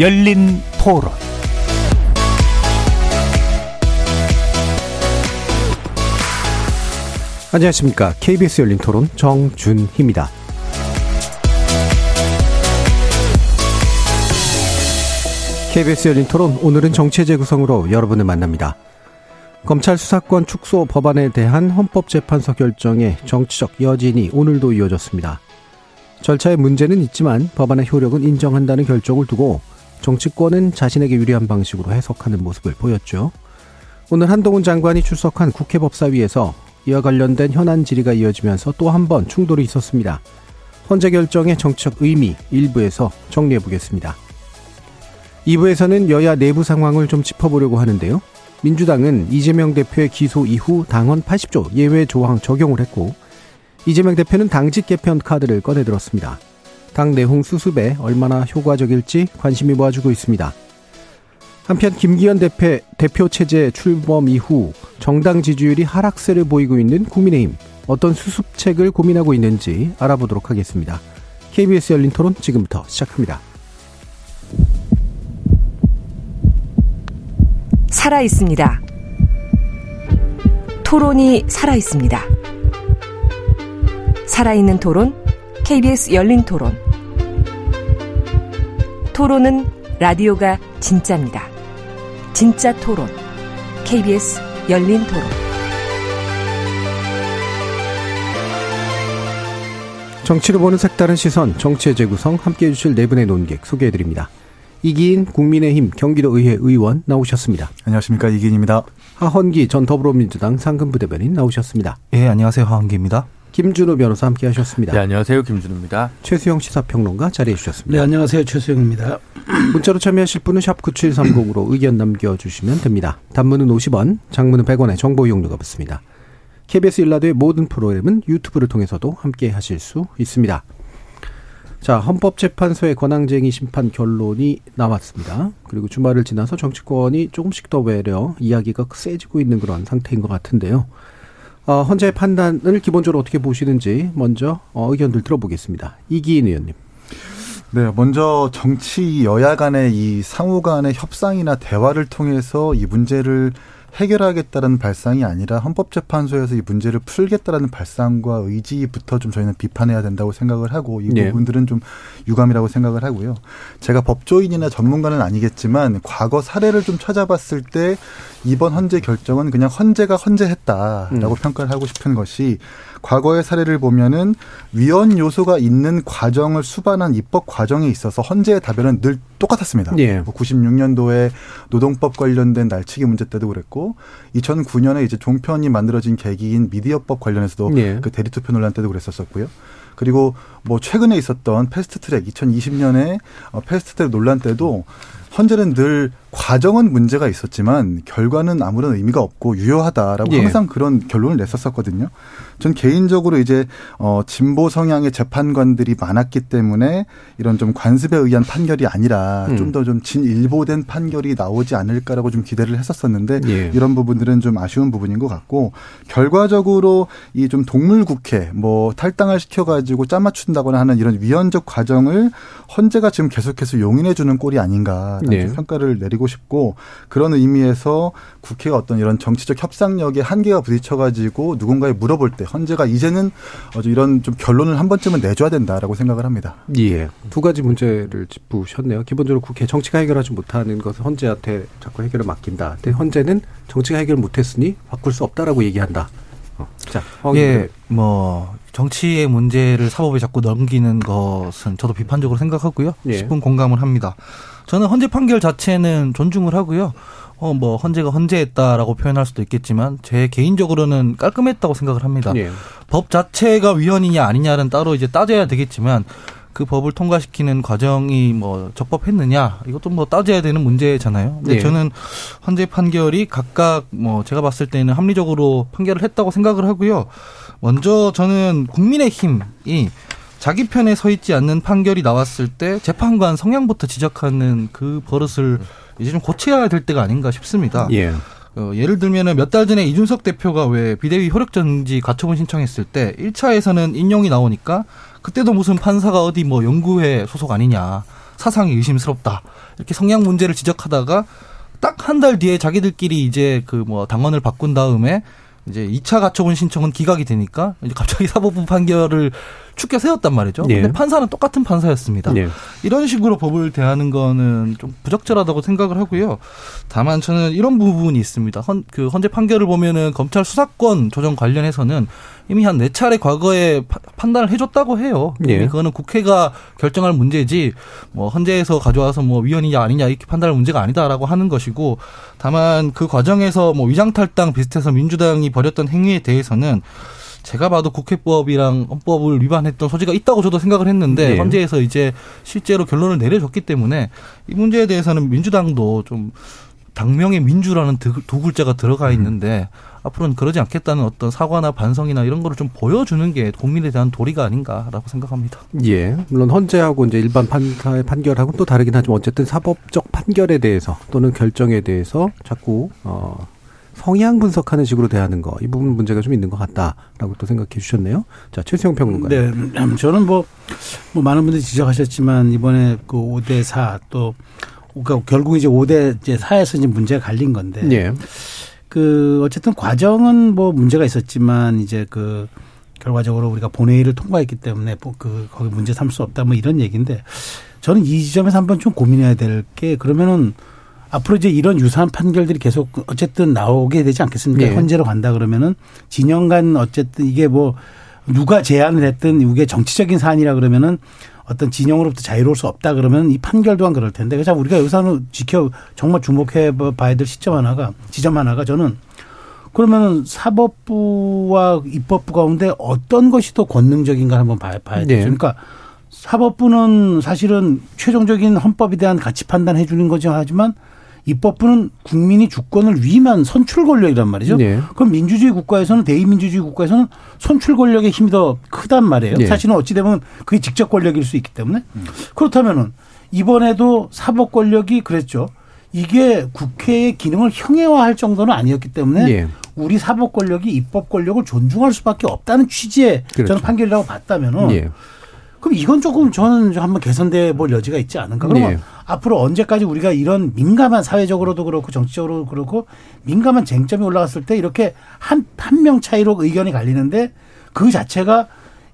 열린 토론 안녕하십니까. KBS 열린 토론 정준희입니다. KBS 열린 토론 오늘은 정체 재구성으로 여러분을 만납니다. 검찰 수사권 축소 법안에 대한 헌법재판소 결정에 정치적 여진이 오늘도 이어졌습니다. 절차의 문제는 있지만 법안의 효력은 인정한다는 결정을 두고 정치권은 자신에게 유리한 방식으로 해석하는 모습을 보였죠. 오늘 한동훈 장관이 출석한 국회 법사위에서 이와 관련된 현안 질의가 이어지면서 또 한 번 충돌이 있었습니다. 헌재 결정의 정치적 의미 일부에서 정리해 보겠습니다. 2부에서는 여야 내부 상황을 좀 짚어보려고 하는데요. 민주당은 이재명 대표의 기소 이후 당헌 80조 예외 조항 적용을 했고 이재명 대표는 당직 개편 카드를 꺼내들었습니다. 당 내홍 수습에 얼마나 효과적일지 관심이 모아주고 있습니다. 한편 김기현 대표, 대표 체제 출범 이후 정당 지지율이 하락세를 보이고 있는 국민의힘 어떤 수습책을 고민하고 있는지 알아보도록 하겠습니다. KBS 열린 토론 지금부터 시작합니다. 살아 있습니다. 토론이 살아 있습니다. 살아있는 토론, KBS 열린 토론. 토론은 라디오가 진짜입니다. 진짜 토론, KBS 열린 토론. 정치를 보는 색다른 시선, 정치의 재구성 함께 해주실 네 분의 논객 소개해드립니다. 이기인 국민의힘 경기도의회 의원 나오셨습니다. 안녕하십니까 이기인입니다. 하헌기 전 더불어민주당 상근부대변인 나오셨습니다. 예, 안녕하세요 하헌기입니다. 김준호 변호사 함께 하셨습니다. 네, 안녕하세요. 김준호입니다. 최수영 시사평론가 자리해 주셨습니다. 네, 안녕하세요. 최수영입니다. 문자로 참여하실 분은 샵 9730으로 의견 남겨주시면 됩니다. 단문은 50원, 장문은 100원의 정보 이용료가 붙습니다. KBS 일라드의 모든 프로그램은 유튜브를 통해서도 함께 하실 수 있습니다. 자, 헌법재판소의 권항쟁의 심판 결론이 나왔습니다. 그리고 주말을 지나서 정치권이 조금씩 더 외려 이야기가 세지고 있는 그런 상태인 것 같은데요. 어, 헌재의 판단을 기본적으로 어떻게 보시는지 먼저 어, 의견들 들어보겠습니다. 이기인 의원님. 네, 먼저 정치 여야 간의 이 상호 간의 협상이나 대화를 통해서 이 문제를 해결하겠다는 발상이 아니라 헌법재판소에서 이 문제를 풀겠다라는 발상과 의지부터 좀 저희는 비판해야 된다고 생각을 하고 이 네. 부분들은 좀 유감이라고 생각을 하고요. 제가 법조인이나 전문가는 아니겠지만 과거 사례를 좀 찾아봤을 때 이번 헌재 결정은 그냥 헌재가 헌재했다라고 음. 평가를 하고 싶은 것이 과거의 사례를 보면은 위헌 요소가 있는 과정을 수반한 입법 과정에 있어서 헌재의 답변은 늘 똑같았습니다. 예. 96년도에 뭐 노동법 관련된 날치기 문제 때도 그랬고 2009년에 이제 종편이 만들어진 계기인 미디어법 관련해서도 예. 그 대리투표 논란 때도 그랬었었고요. 그리고 뭐 최근에 있었던 패스트트랙 2020년에 어, 패스트트랙 논란 때도 헌재는 늘 과정은 문제가 있었지만 결과는 아무런 의미가 없고 유효하다라고 예. 항상 그런 결론을 냈었었거든요. 전 개인적으로 이제 어 진보 성향의 재판관들이 많았기 때문에 이런 좀 관습에 의한 판결이 아니라 음. 좀더 좀 진일보된 판결이 나오지 않을까라고 좀 기대를 했었었는데 예. 이런 부분들은 좀 아쉬운 부분인 것 같고 결과적으로 이 좀 동물 국회 뭐 탈당을 시켜 가지고 짜 맞춘다거나 하는 이런 위헌적 과정을 헌재가 지금 계속해서 용인해 주는 꼴이 아닌가라는 네. 평가를 내리고 싶고 그런 의미에서 국회가 어떤 이런 정치적 협상력에 한계가 부딪혀 가지고 누군가에 물어볼 때 헌재가 이제는 이런 좀 결론을 한 번쯤은 내줘야 된다라고 생각을 합니다. 예. 두 가지 문제를 짚으셨네요. 기본적으로 국회 정치가 해결하지 못하는 것을 헌재한테 자꾸 해결을 맡긴다. 근데 헌재는 정치가 해결 못했으니 바꿀 수 없다라고 얘기한다. 어. 자, 예, 뭐 정치의 문제를 사법에 자꾸 넘기는 것은 저도 비판적으로 생각하고요. 예. 10분 공감을 합니다. 저는 헌재 판결 자체는 존중을 하고요. 어, 뭐, 헌재가 헌재했다라고 표현할 수도 있겠지만, 제 개인적으로는 깔끔했다고 생각을 합니다. 예. 법 자체가 위헌이냐 아니냐는 따로 이제 따져야 되겠지만, 그 법을 통과시키는 과정이 뭐 적법했느냐 이것도 뭐 따져야 되는 문제잖아요. 근데 예. 저는 헌재 판결이 각각 뭐 제가 봤을 때는 합리적으로 판결을 했다고 생각을 하고요. 먼저 저는 국민의힘이 자기 편에 서 있지 않는 판결이 나왔을 때 재판관 성향부터 지적하는 그 버릇을 이제 좀 고쳐야 될 때가 아닌가 싶습니다. 예. 어, 예를 들면은 몇 달 전에 이준석 대표가 왜 비대위 효력정지 가처분 신청했을 때 1차에서는 인용이 나오니까 그때도 무슨 판사가 어디 뭐 연구회 소속 아니냐. 사상이 의심스럽다. 이렇게 성향 문제를 지적하다가 딱 한 달 뒤에 자기들끼리 이제 그 뭐 당원을 바꾼 다음에 이제 2차 가처분 신청은 기각이 되니까 이제 갑자기 사법부 판결을 축켜 세웠단 말이죠. 예. 근데 판사는 똑같은 판사였습니다. 예. 이런 식으로 법을 대하는 거는 좀 부적절하다고 생각을 하고요. 다만 저는 이런 부분이 있습니다. 헌, 그 헌재 판결을 보면은 검찰 수사권 조정 관련해서는 이미 한 네 차례 과거에 파, 판단을 해줬다고 해요. 예. 그거는 국회가 결정할 문제지 뭐 헌재에서 가져와서 뭐 위헌이냐 아니냐 이렇게 판단할 문제가 아니다라고 하는 것이고 다만 그 과정에서 뭐 위장탈당 비슷해서 민주당이 벌였던 행위에 대해서는 제가 봐도 국회법이랑 헌법을 위반했던 소지가 있다고 저도 생각을 했는데 네. 헌재에서 이제 실제로 결론을 내려줬기 때문에 이 문제에 대해서는 민주당도 좀 당명의 민주라는 두 글자가 들어가 음. 있는데 음. 앞으로는 그러지 않겠다는 어떤 사과나 반성이나 이런 거를 좀 보여주는 게 국민에 대한 도리가 아닌가라고 생각합니다. 예. 물론 헌재하고 이제 일반 판사의 판결하고 또 다르긴 하지만 어쨌든 사법적 판결에 대해서 또는 결정에 대해서 자꾸 어 성향 분석하는 식으로 대하는 거 이 부분 문제가 좀 있는 것 같다라고 또 생각해 주셨네요. 자 최수영 평론가. 네, 음, 저는 뭐, 뭐 많은 분들이 지적하셨지만 이번에 그 5대 4또 그러니까 결국 이제 5대 이제 4에서 이제 문제가 갈린 건데. 네. 그 어쨌든 과정은 뭐 문제가 있었지만 이제 그 결과적으로 우리가 본회의를 통과했기 때문에 뭐그 거기 문제 삼을 수 없다 뭐 이런 얘기인데 저는 이 지점에서 한번 좀 고민해야 될 게 그러면은 앞으로 이제 이런 유사한 판결들이 계속 어쨌든 나오게 되지 않겠습니까? 네. 헌재로 간다 그러면은 진영 간 어쨌든 이게 뭐 누가 제안을 했든 이게 정치적인 사안이라 그러면은 어떤 진영으로부터 자유로울 수 없다 그러면 이 판결 또한 그럴 텐데 그래서 우리가 여기서는 지켜 정말 주목해 봐야 될 시점 하나가 지점 하나가 저는 그러면 사법부와 입법부 가운데 어떤 것이 더 권능적인가 한번 봐야, 봐야 돼. 네. 그러니까 사법부는 사실은 최종적인 헌법에 대한 가치 판단해 주는 거죠 하지만 입법부는 국민이 주권을 위임한 선출 권력이란 말이죠. 네. 그럼 민주주의 국가에서는 대의민주주의 국가에서는 선출 권력의 힘이 더 크단 말이에요. 네. 사실은 어찌 되면 그게 직접 권력일 수 있기 때문에 음. 그렇다면은 이번에도 사법 권력이 그랬죠. 이게 국회의 기능을 형해화할 정도는 아니었기 때문에 네. 우리 사법 권력이 입법 권력을 존중할 수밖에 없다는 취지의 그렇죠. 저는 판결이라고 봤다면은 네. 그럼 이건 조금 저는 한번 개선돼 볼 여지가 있지 않은가. 그러면 네. 앞으로 언제까지 우리가 이런 민감한 사회적으로도 그렇고 정치적으로도 그렇고 민감한 쟁점이 올라갔을 때 이렇게 한, 한 명 차이로 의견이 갈리는데 그 자체가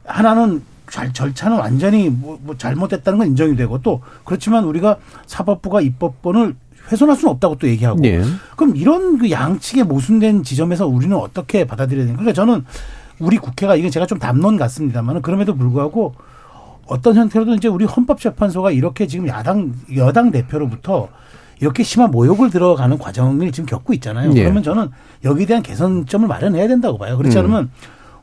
하나는 잘, 절차는 완전히 뭐, 뭐 잘못됐다는 건 인정이 되고 또 그렇지만 우리가 사법부가 입법권을 훼손할 수는 없다고 또 얘기하고 네. 그럼 이런 그 양측의 모순된 지점에서 우리는 어떻게 받아들여야 되는가? 그러니까 저는 우리 국회가 이건 제가 좀 담론 같습니다만 그럼에도 불구하고 어떤 형태로든 이제 우리 헌법재판소가 이렇게 지금 야당 여당 대표로부터 이렇게 심한 모욕을 들어가는 과정을 지금 겪고 있잖아요. 예. 그러면 저는 여기에 대한 개선점을 마련해야 된다고 봐요. 그렇지 음. 않으면 음.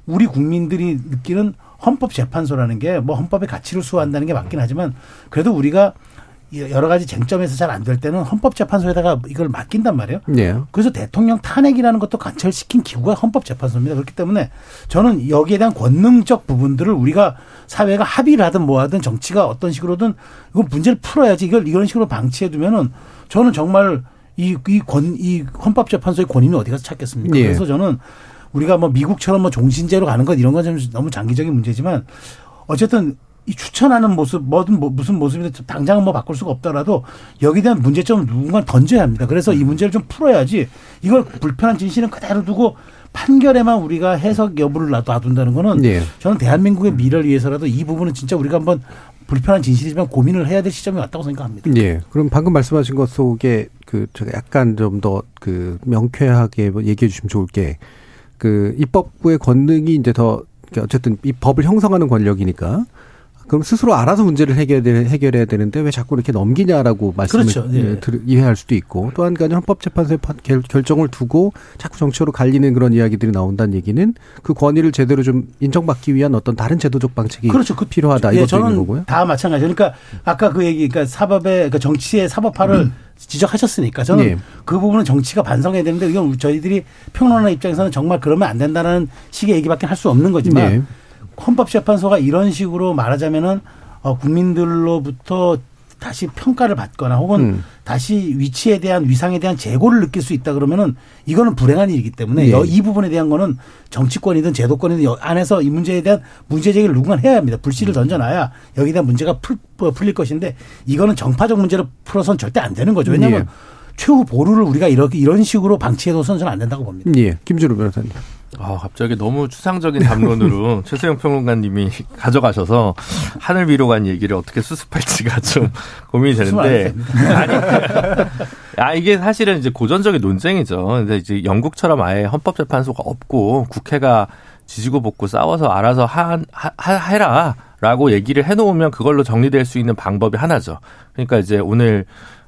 우리 국민들이 느끼는 헌법재판소라는 게 뭐 헌법의 가치를 수호한다는 게 맞긴 하지만 그래도 우리가 여러 가지 쟁점에서 잘 안 될 때는 헌법재판소에다가 이걸 맡긴단 말이에요. 네. 그래서 대통령 탄핵이라는 것도 관철시킨 기구가 헌법재판소입니다. 그렇기 때문에 저는 여기에 대한 권능적 부분들을 우리가 사회가 합의를 하든 뭐 하든 정치가 어떤 식으로든 이건 문제를 풀어야지 이걸 이런 식으로 방치해 두면은 저는 정말 이, 이 권, 이 헌법재판소의 권위는 어디 가서 찾겠습니까? 네. 그래서 저는 우리가 뭐 미국처럼 뭐 종신제로 가는 것 이런 건 좀 너무 장기적인 문제지만 어쨌든 이 추천하는 모습, 뭐든 뭐 무슨 모습이든 당장은 뭐 바꿀 수가 없더라도 여기에 대한 문제점을 누군가 던져야 합니다. 그래서 이 문제를 좀 풀어야지 이걸 불편한 진실은 그대로 두고 판결에만 우리가 해석 여부를 놔둔다는 거는 네. 저는 대한민국의 미래를 위해서라도 이 부분은 진짜 우리가 한번 불편한 진실이지만 고민을 해야 될 시점이 왔다고 생각합니다. 네. 그럼 방금 말씀하신 것 속에 그 제가 약간 좀 더 그 명쾌하게 뭐 얘기해 주시면 좋을 게 그 입법부의 권능이 이제 더 그러니까 어쨌든 이 법을 형성하는 권력이니까 그럼 스스로 알아서 문제를 해결해, 해결해야 되는데 왜 자꾸 이렇게 넘기냐라고 말씀을 그렇죠. 예. 이해할 수도 있고 또 한 가지 헌법재판소의 결정을 두고 자꾸 정치적으로 갈리는 그런 이야기들이 나온다는 얘기는 그 권위를 제대로 좀 인정받기 위한 어떤 다른 제도적 방책이 그렇죠. 그 필요하다 예, 이것도 있는 거고요. 다 마찬가지. 그러니까 아까 그 얘기, 그러니까 사법의 그러니까 정치의 사법화를 음. 지적하셨으니까 저는 네. 그 부분은 정치가 반성해야 되는데 이건 저희들이 평론하는 입장에서는 정말 그러면 안 된다는 식의 얘기밖에 할 수 없는 거지만. 네. 헌법재판소가 이런 식으로 말하자면은 어, 국민들로부터 다시 평가를 받거나 혹은 음. 다시 위치에 대한 위상에 대한 재고를 느낄 수 있다 그러면은 이거는 불행한 일이기 때문에 예. 이 부분에 대한 거는 정치권이든 제도권이든 안에서 이 문제에 대한 문제 제기를 누군가 해야 합니다. 불씨를 음. 던져놔야 여기에 대한 문제가 풀, 풀릴 것인데 이거는 정파적 문제로 풀어선 절대 안 되는 거죠. 왜냐하면 예. 최후 보루를 우리가 이렇게 이런 식으로 방치해둬서는 안 된다고 봅니다. 예. 김준우 변호사님. 아, 갑자기 너무 추상적인 담론으로 최수영 평론가님이 가져가셔서 하늘 위로 간 얘기를 어떻게 수습할지가 좀 고민이 되는데. 아니, 아, 이게 사실은 이제 고전적인 논쟁이죠. 근데 이제 영국처럼 아예 헌법재판소가 없고 국회가 지지고 볶고 싸워서 알아서 하, 하, 해라. 라고 얘기를 해놓으면 그걸로 정리될 수 있는 방법이 하나죠. 그러니까 이제 오늘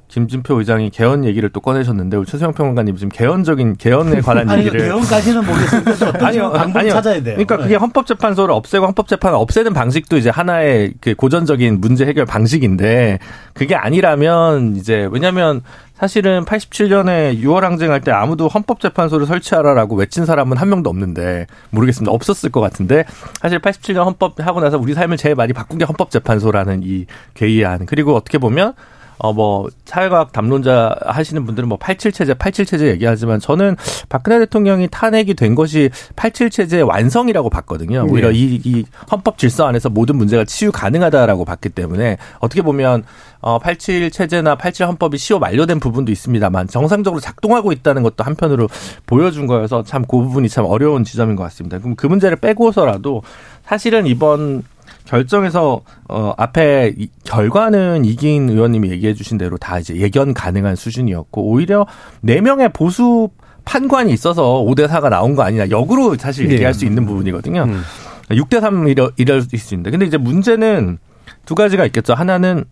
김진표 의장이 개헌 얘기를 또 꺼내셨는데 우리 최수영 평론가님 지금 개헌적인 개헌에 관한 아니, 얘기를 개헌까지는 모르겠습니다. 아니요, 아니요. 찾아야 돼요. 그러니까 그게 네. 헌법재판소를 없애고 헌법재판을 없애는 방식도 이제 하나의 그 고전적인 문제 해결 방식인데 그게 아니라면 이제 왜냐하면 사실은 87년에 6월 항쟁할 때 아무도 헌법재판소를 설치하라라고 외친 사람은 한 명도 없는데 모르겠습니다. 없었을 것 같은데 사실 87년 헌법 하고 나서 우리 삶을 제일 많이 바꾼 게 헌법재판소라는 이 괴이한 그리고 어떻게 보면 어, 뭐, 사회과학 담론자 하시는 분들은 뭐 87체제, 87체제 얘기하지만 저는 박근혜 대통령이 탄핵이 된 것이 87체제의 완성이라고 봤거든요. 오히려 네. 이, 이 헌법 질서 안에서 모든 문제가 치유 가능하다라고 봤기 때문에 어떻게 보면 어, 87 체제나 87 헌법이 시효 만료된 부분도 있습니다만 정상적으로 작동하고 있다는 것도 한편으로 보여준 거여서 참 그 부분이 참 어려운 지점인 것 같습니다. 그럼 그 문제를 빼고서라도 사실은 이번 결정에서 어 앞에 이, 결과는 이긴 의원님이 얘기해 주신 대로 다 이제 예견 가능한 수준이었고 오히려 네 명의 보수 판관이 있어서 5대 4가 나온 거 아니냐 역으로 사실 네. 얘기할 수 있는 부분이거든요. 음. 6대 3 이럴, 이럴 수 있습니다. 근데 이제 문제는 두 가지가 있겠죠. 하나는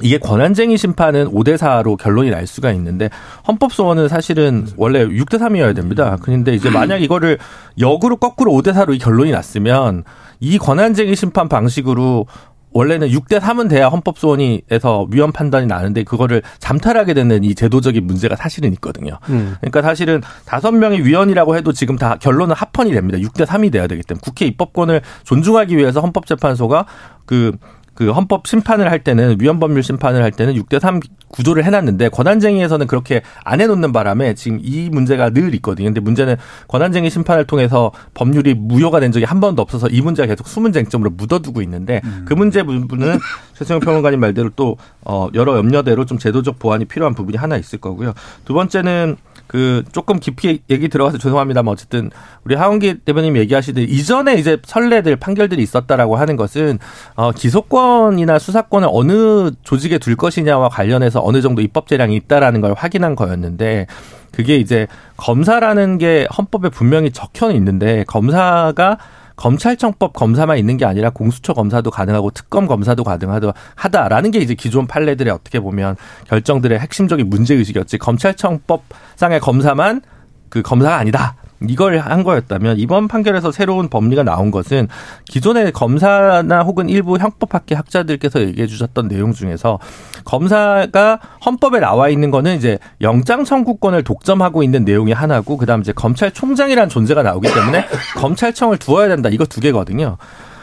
이게 권한쟁의 심판은 5대 4로 결론이 날 수가 있는데 헌법 소원은 사실은 원래 6대 3이어야 됩니다. 그런데 이제 만약 이거를 역으로 거꾸로 5대 4로 이 결론이 났으면 이 권한쟁의 심판 방식으로 원래는 6대 3은 돼야 헌법소원이에서 위헌 판단이 나는데 그거를 잠탈하게 되는 이 제도적인 문제가 사실은 있거든요. 음. 그러니까 사실은 다섯 명이 위헌이라고 해도 지금 다 결론은 합헌이 됩니다. 6대 3이 돼야 되기 때문에 국회 입법권을 존중하기 위해서 헌법재판소가 그 그 헌법 심판을 할 때는 위헌 법률 심판을 할 때는 6대 3 구조를 해놨는데 권한쟁의에서는 그렇게 안 해놓는 바람에 지금 이 문제가 늘 있거든요. 근데 문제는 권한쟁의 심판을 통해서 법률이 무효가 된 적이 한 번도 없어서 이 문제가 계속 숨은 쟁점으로 묻어두고 있는데 음. 그 문제 부분은 최승영 평론가님 말대로 또 어, 여러 염려대로 좀 제도적 보완이 필요한 부분이 하나 있을 거고요. 두 번째는 그 조금 깊이 얘기 들어가서 죄송합니다만 어쨌든 우리 하원기 대변인 얘기하시듯 이전에 이제 선례들 판결들이 있었다라고 하는 것은 어 기소권 이나 수사권을 어느 조직에 둘 것이냐와 관련해서 어느 정도 입법 재량이 있다라는 걸 확인한 거였는데 그게 이제 검사라는 게 헌법에 분명히 적혀 있는데 검사가 검찰청법 검사만 있는 게 아니라 공수처 검사도 가능하고 특검 검사도 가능하다라는 게 이제 기존 판례들의 어떻게 보면 결정들의 핵심적인 문제 의식이었지 검찰청법상의 검사만 그 검사가 아니다. 이걸 한 거였다면 이번 판결에서 새로운 법리가 나온 것은 기존의 검사나 혹은 일부 형법학계 학자들께서 얘기해 주셨던 내용 중에서 검사가 헌법에 나와 있는 거는 이제 영장 청구권을 독점하고 있는 내용이 하나고 그다음 이제 검찰총장이라는 존재가 나오기 때문에 검찰청을 두어야 된다. 이거 두 개거든요.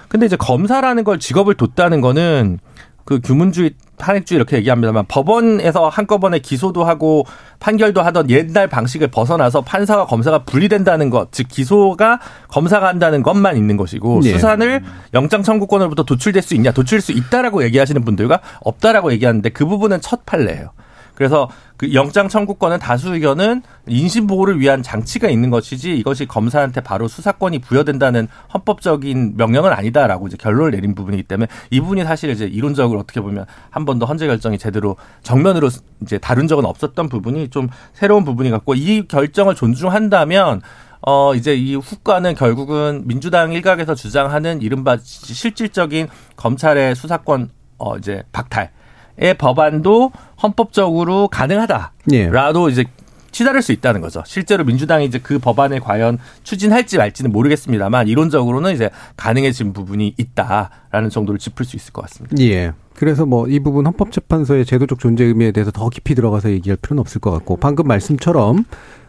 근데 이제 검사라는 걸 직업을 뒀다는 거는 그 규문주의 탄핵주의 이렇게 얘기합니다만 법원에서 한꺼번에 기소도 하고 판결도 하던 옛날 방식을 벗어나서 판사와 검사가 분리된다는 것, 즉 기소가 검사가 한다는 것만 있는 것이고 네. 수사를 영장 청구권으로부터 도출될 수 있냐, 도출될 수 있다라고 얘기하시는 분들과 없다라고 얘기하는데 그 부분은 첫 판례예요. 그래서 그 영장 청구권은 다수 의견은 인신 보호를 위한 장치가 있는 것이지 이것이 검사한테 바로 수사권이 부여된다는 헌법적인 명령은 아니다라고 이제 결론을 내린 부분이기 때문에 이 부분이 사실 이제 이론적으로 어떻게 보면 한 번도 헌재 결정이 제대로 정면으로 이제 다룬 적은 없었던 부분이 좀 새로운 부분이 같고 이 결정을 존중한다면 어, 이제 이 후과는 결국은 민주당 일각에서 주장하는 이른바 실질적인 검찰의 수사권, 어, 이제 박탈. 의 법안도 헌법적으로 가능하다라도 예. 이제 치달을 수 있다는 거죠. 실제로 민주당이 이제 그 법안을 과연 추진할지 말지는 모르겠습니다만 이론적으로는 이제 가능해진 부분이 있다라는 정도를 짚을 수 있을 것 같습니다. 예. 그래서 뭐 이 부분 헌법재판소의 제도적 존재 의미에 대해서 더 깊이 들어가서 얘기할 필요는 없을 것 같고 방금 말씀처럼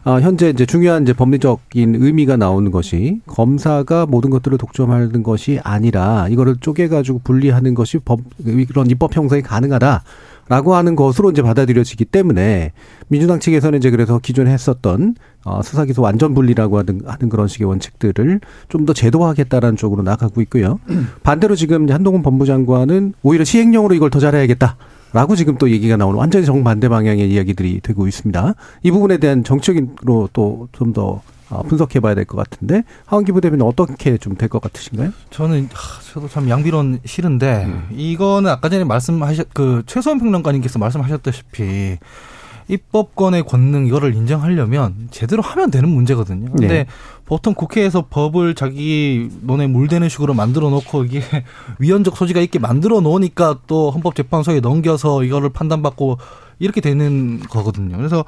아, 현재 이제 중요한 이제 법리적인 의미가 나오는 것이 검사가 모든 것들을 독점하는 것이 아니라 이거를 쪼개가지고 분리하는 것이 법, 이런 입법 형성이 가능하다. 라고 하는 것으로 이제 받아들여지기 때문에 민주당 측에서는 이제 그래서 기존에 했었던 어, 수사기소 완전 분리라고 하는, 하는 그런 식의 원칙들을 좀 더 제도화하겠다라는 쪽으로 나가고 있고요. 반대로 지금 한동훈 법무장관은 오히려 시행령으로 이걸 더 잘해야겠다. 라고 지금 또 얘기가 나오는 완전히 정반대 방향의 이야기들이 되고 있습니다. 이 부분에 대한 정책으로 또 좀더 어, 분석해 봐야 될 것 같은데 하원기 부대변인 어떻게 좀 될 것 같으신가요? 저는 저도 참 양비론 싫은데 음. 이거는 아까 전에 말씀하셨 그 최소한 평론가님께서 말씀하셨다시피 입법권의 권능 이거를 인정하려면 제대로 하면 되는 문제거든요. 근데 네. 보통 국회에서 법을 자기 논에 물대는 식으로 만들어 놓고 이게 위헌적 소지가 있게 만들어 놓으니까 또 헌법재판소에 넘겨서 이거를 판단받고 이렇게 되는 거거든요. 그래서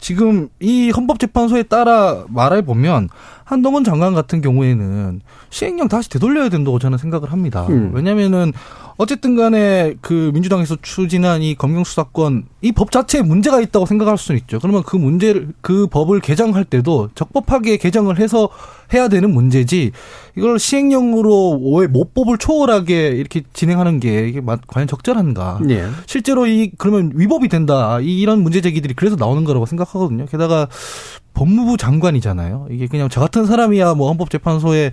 지금 이 헌법재판소에 따라 말해 보면 한동훈 장관 같은 경우에는 시행령 다시 되돌려야 된다고 저는 생각을 합니다. 음. 왜냐면은 어쨌든 간에 그 민주당에서 추진한 이 검경 수사권 이 법 자체에 문제가 있다고 생각할 수는 있죠. 그러면 그 문제를 그 법을 개정할 때도 적법하게 개정을 해서 해야 되는 문제지 이걸 시행령으로 왜 모법을 초월하게 이렇게 진행하는 게 이게 과연 적절한가? 네. 실제로 이 그러면 위법이 된다. 이런 문제 제기들이 그래서 나오는 거라고 생각하거든요. 게다가 법무부 장관이잖아요. 이게 그냥 저 같은 사람이야 뭐 헌법재판소에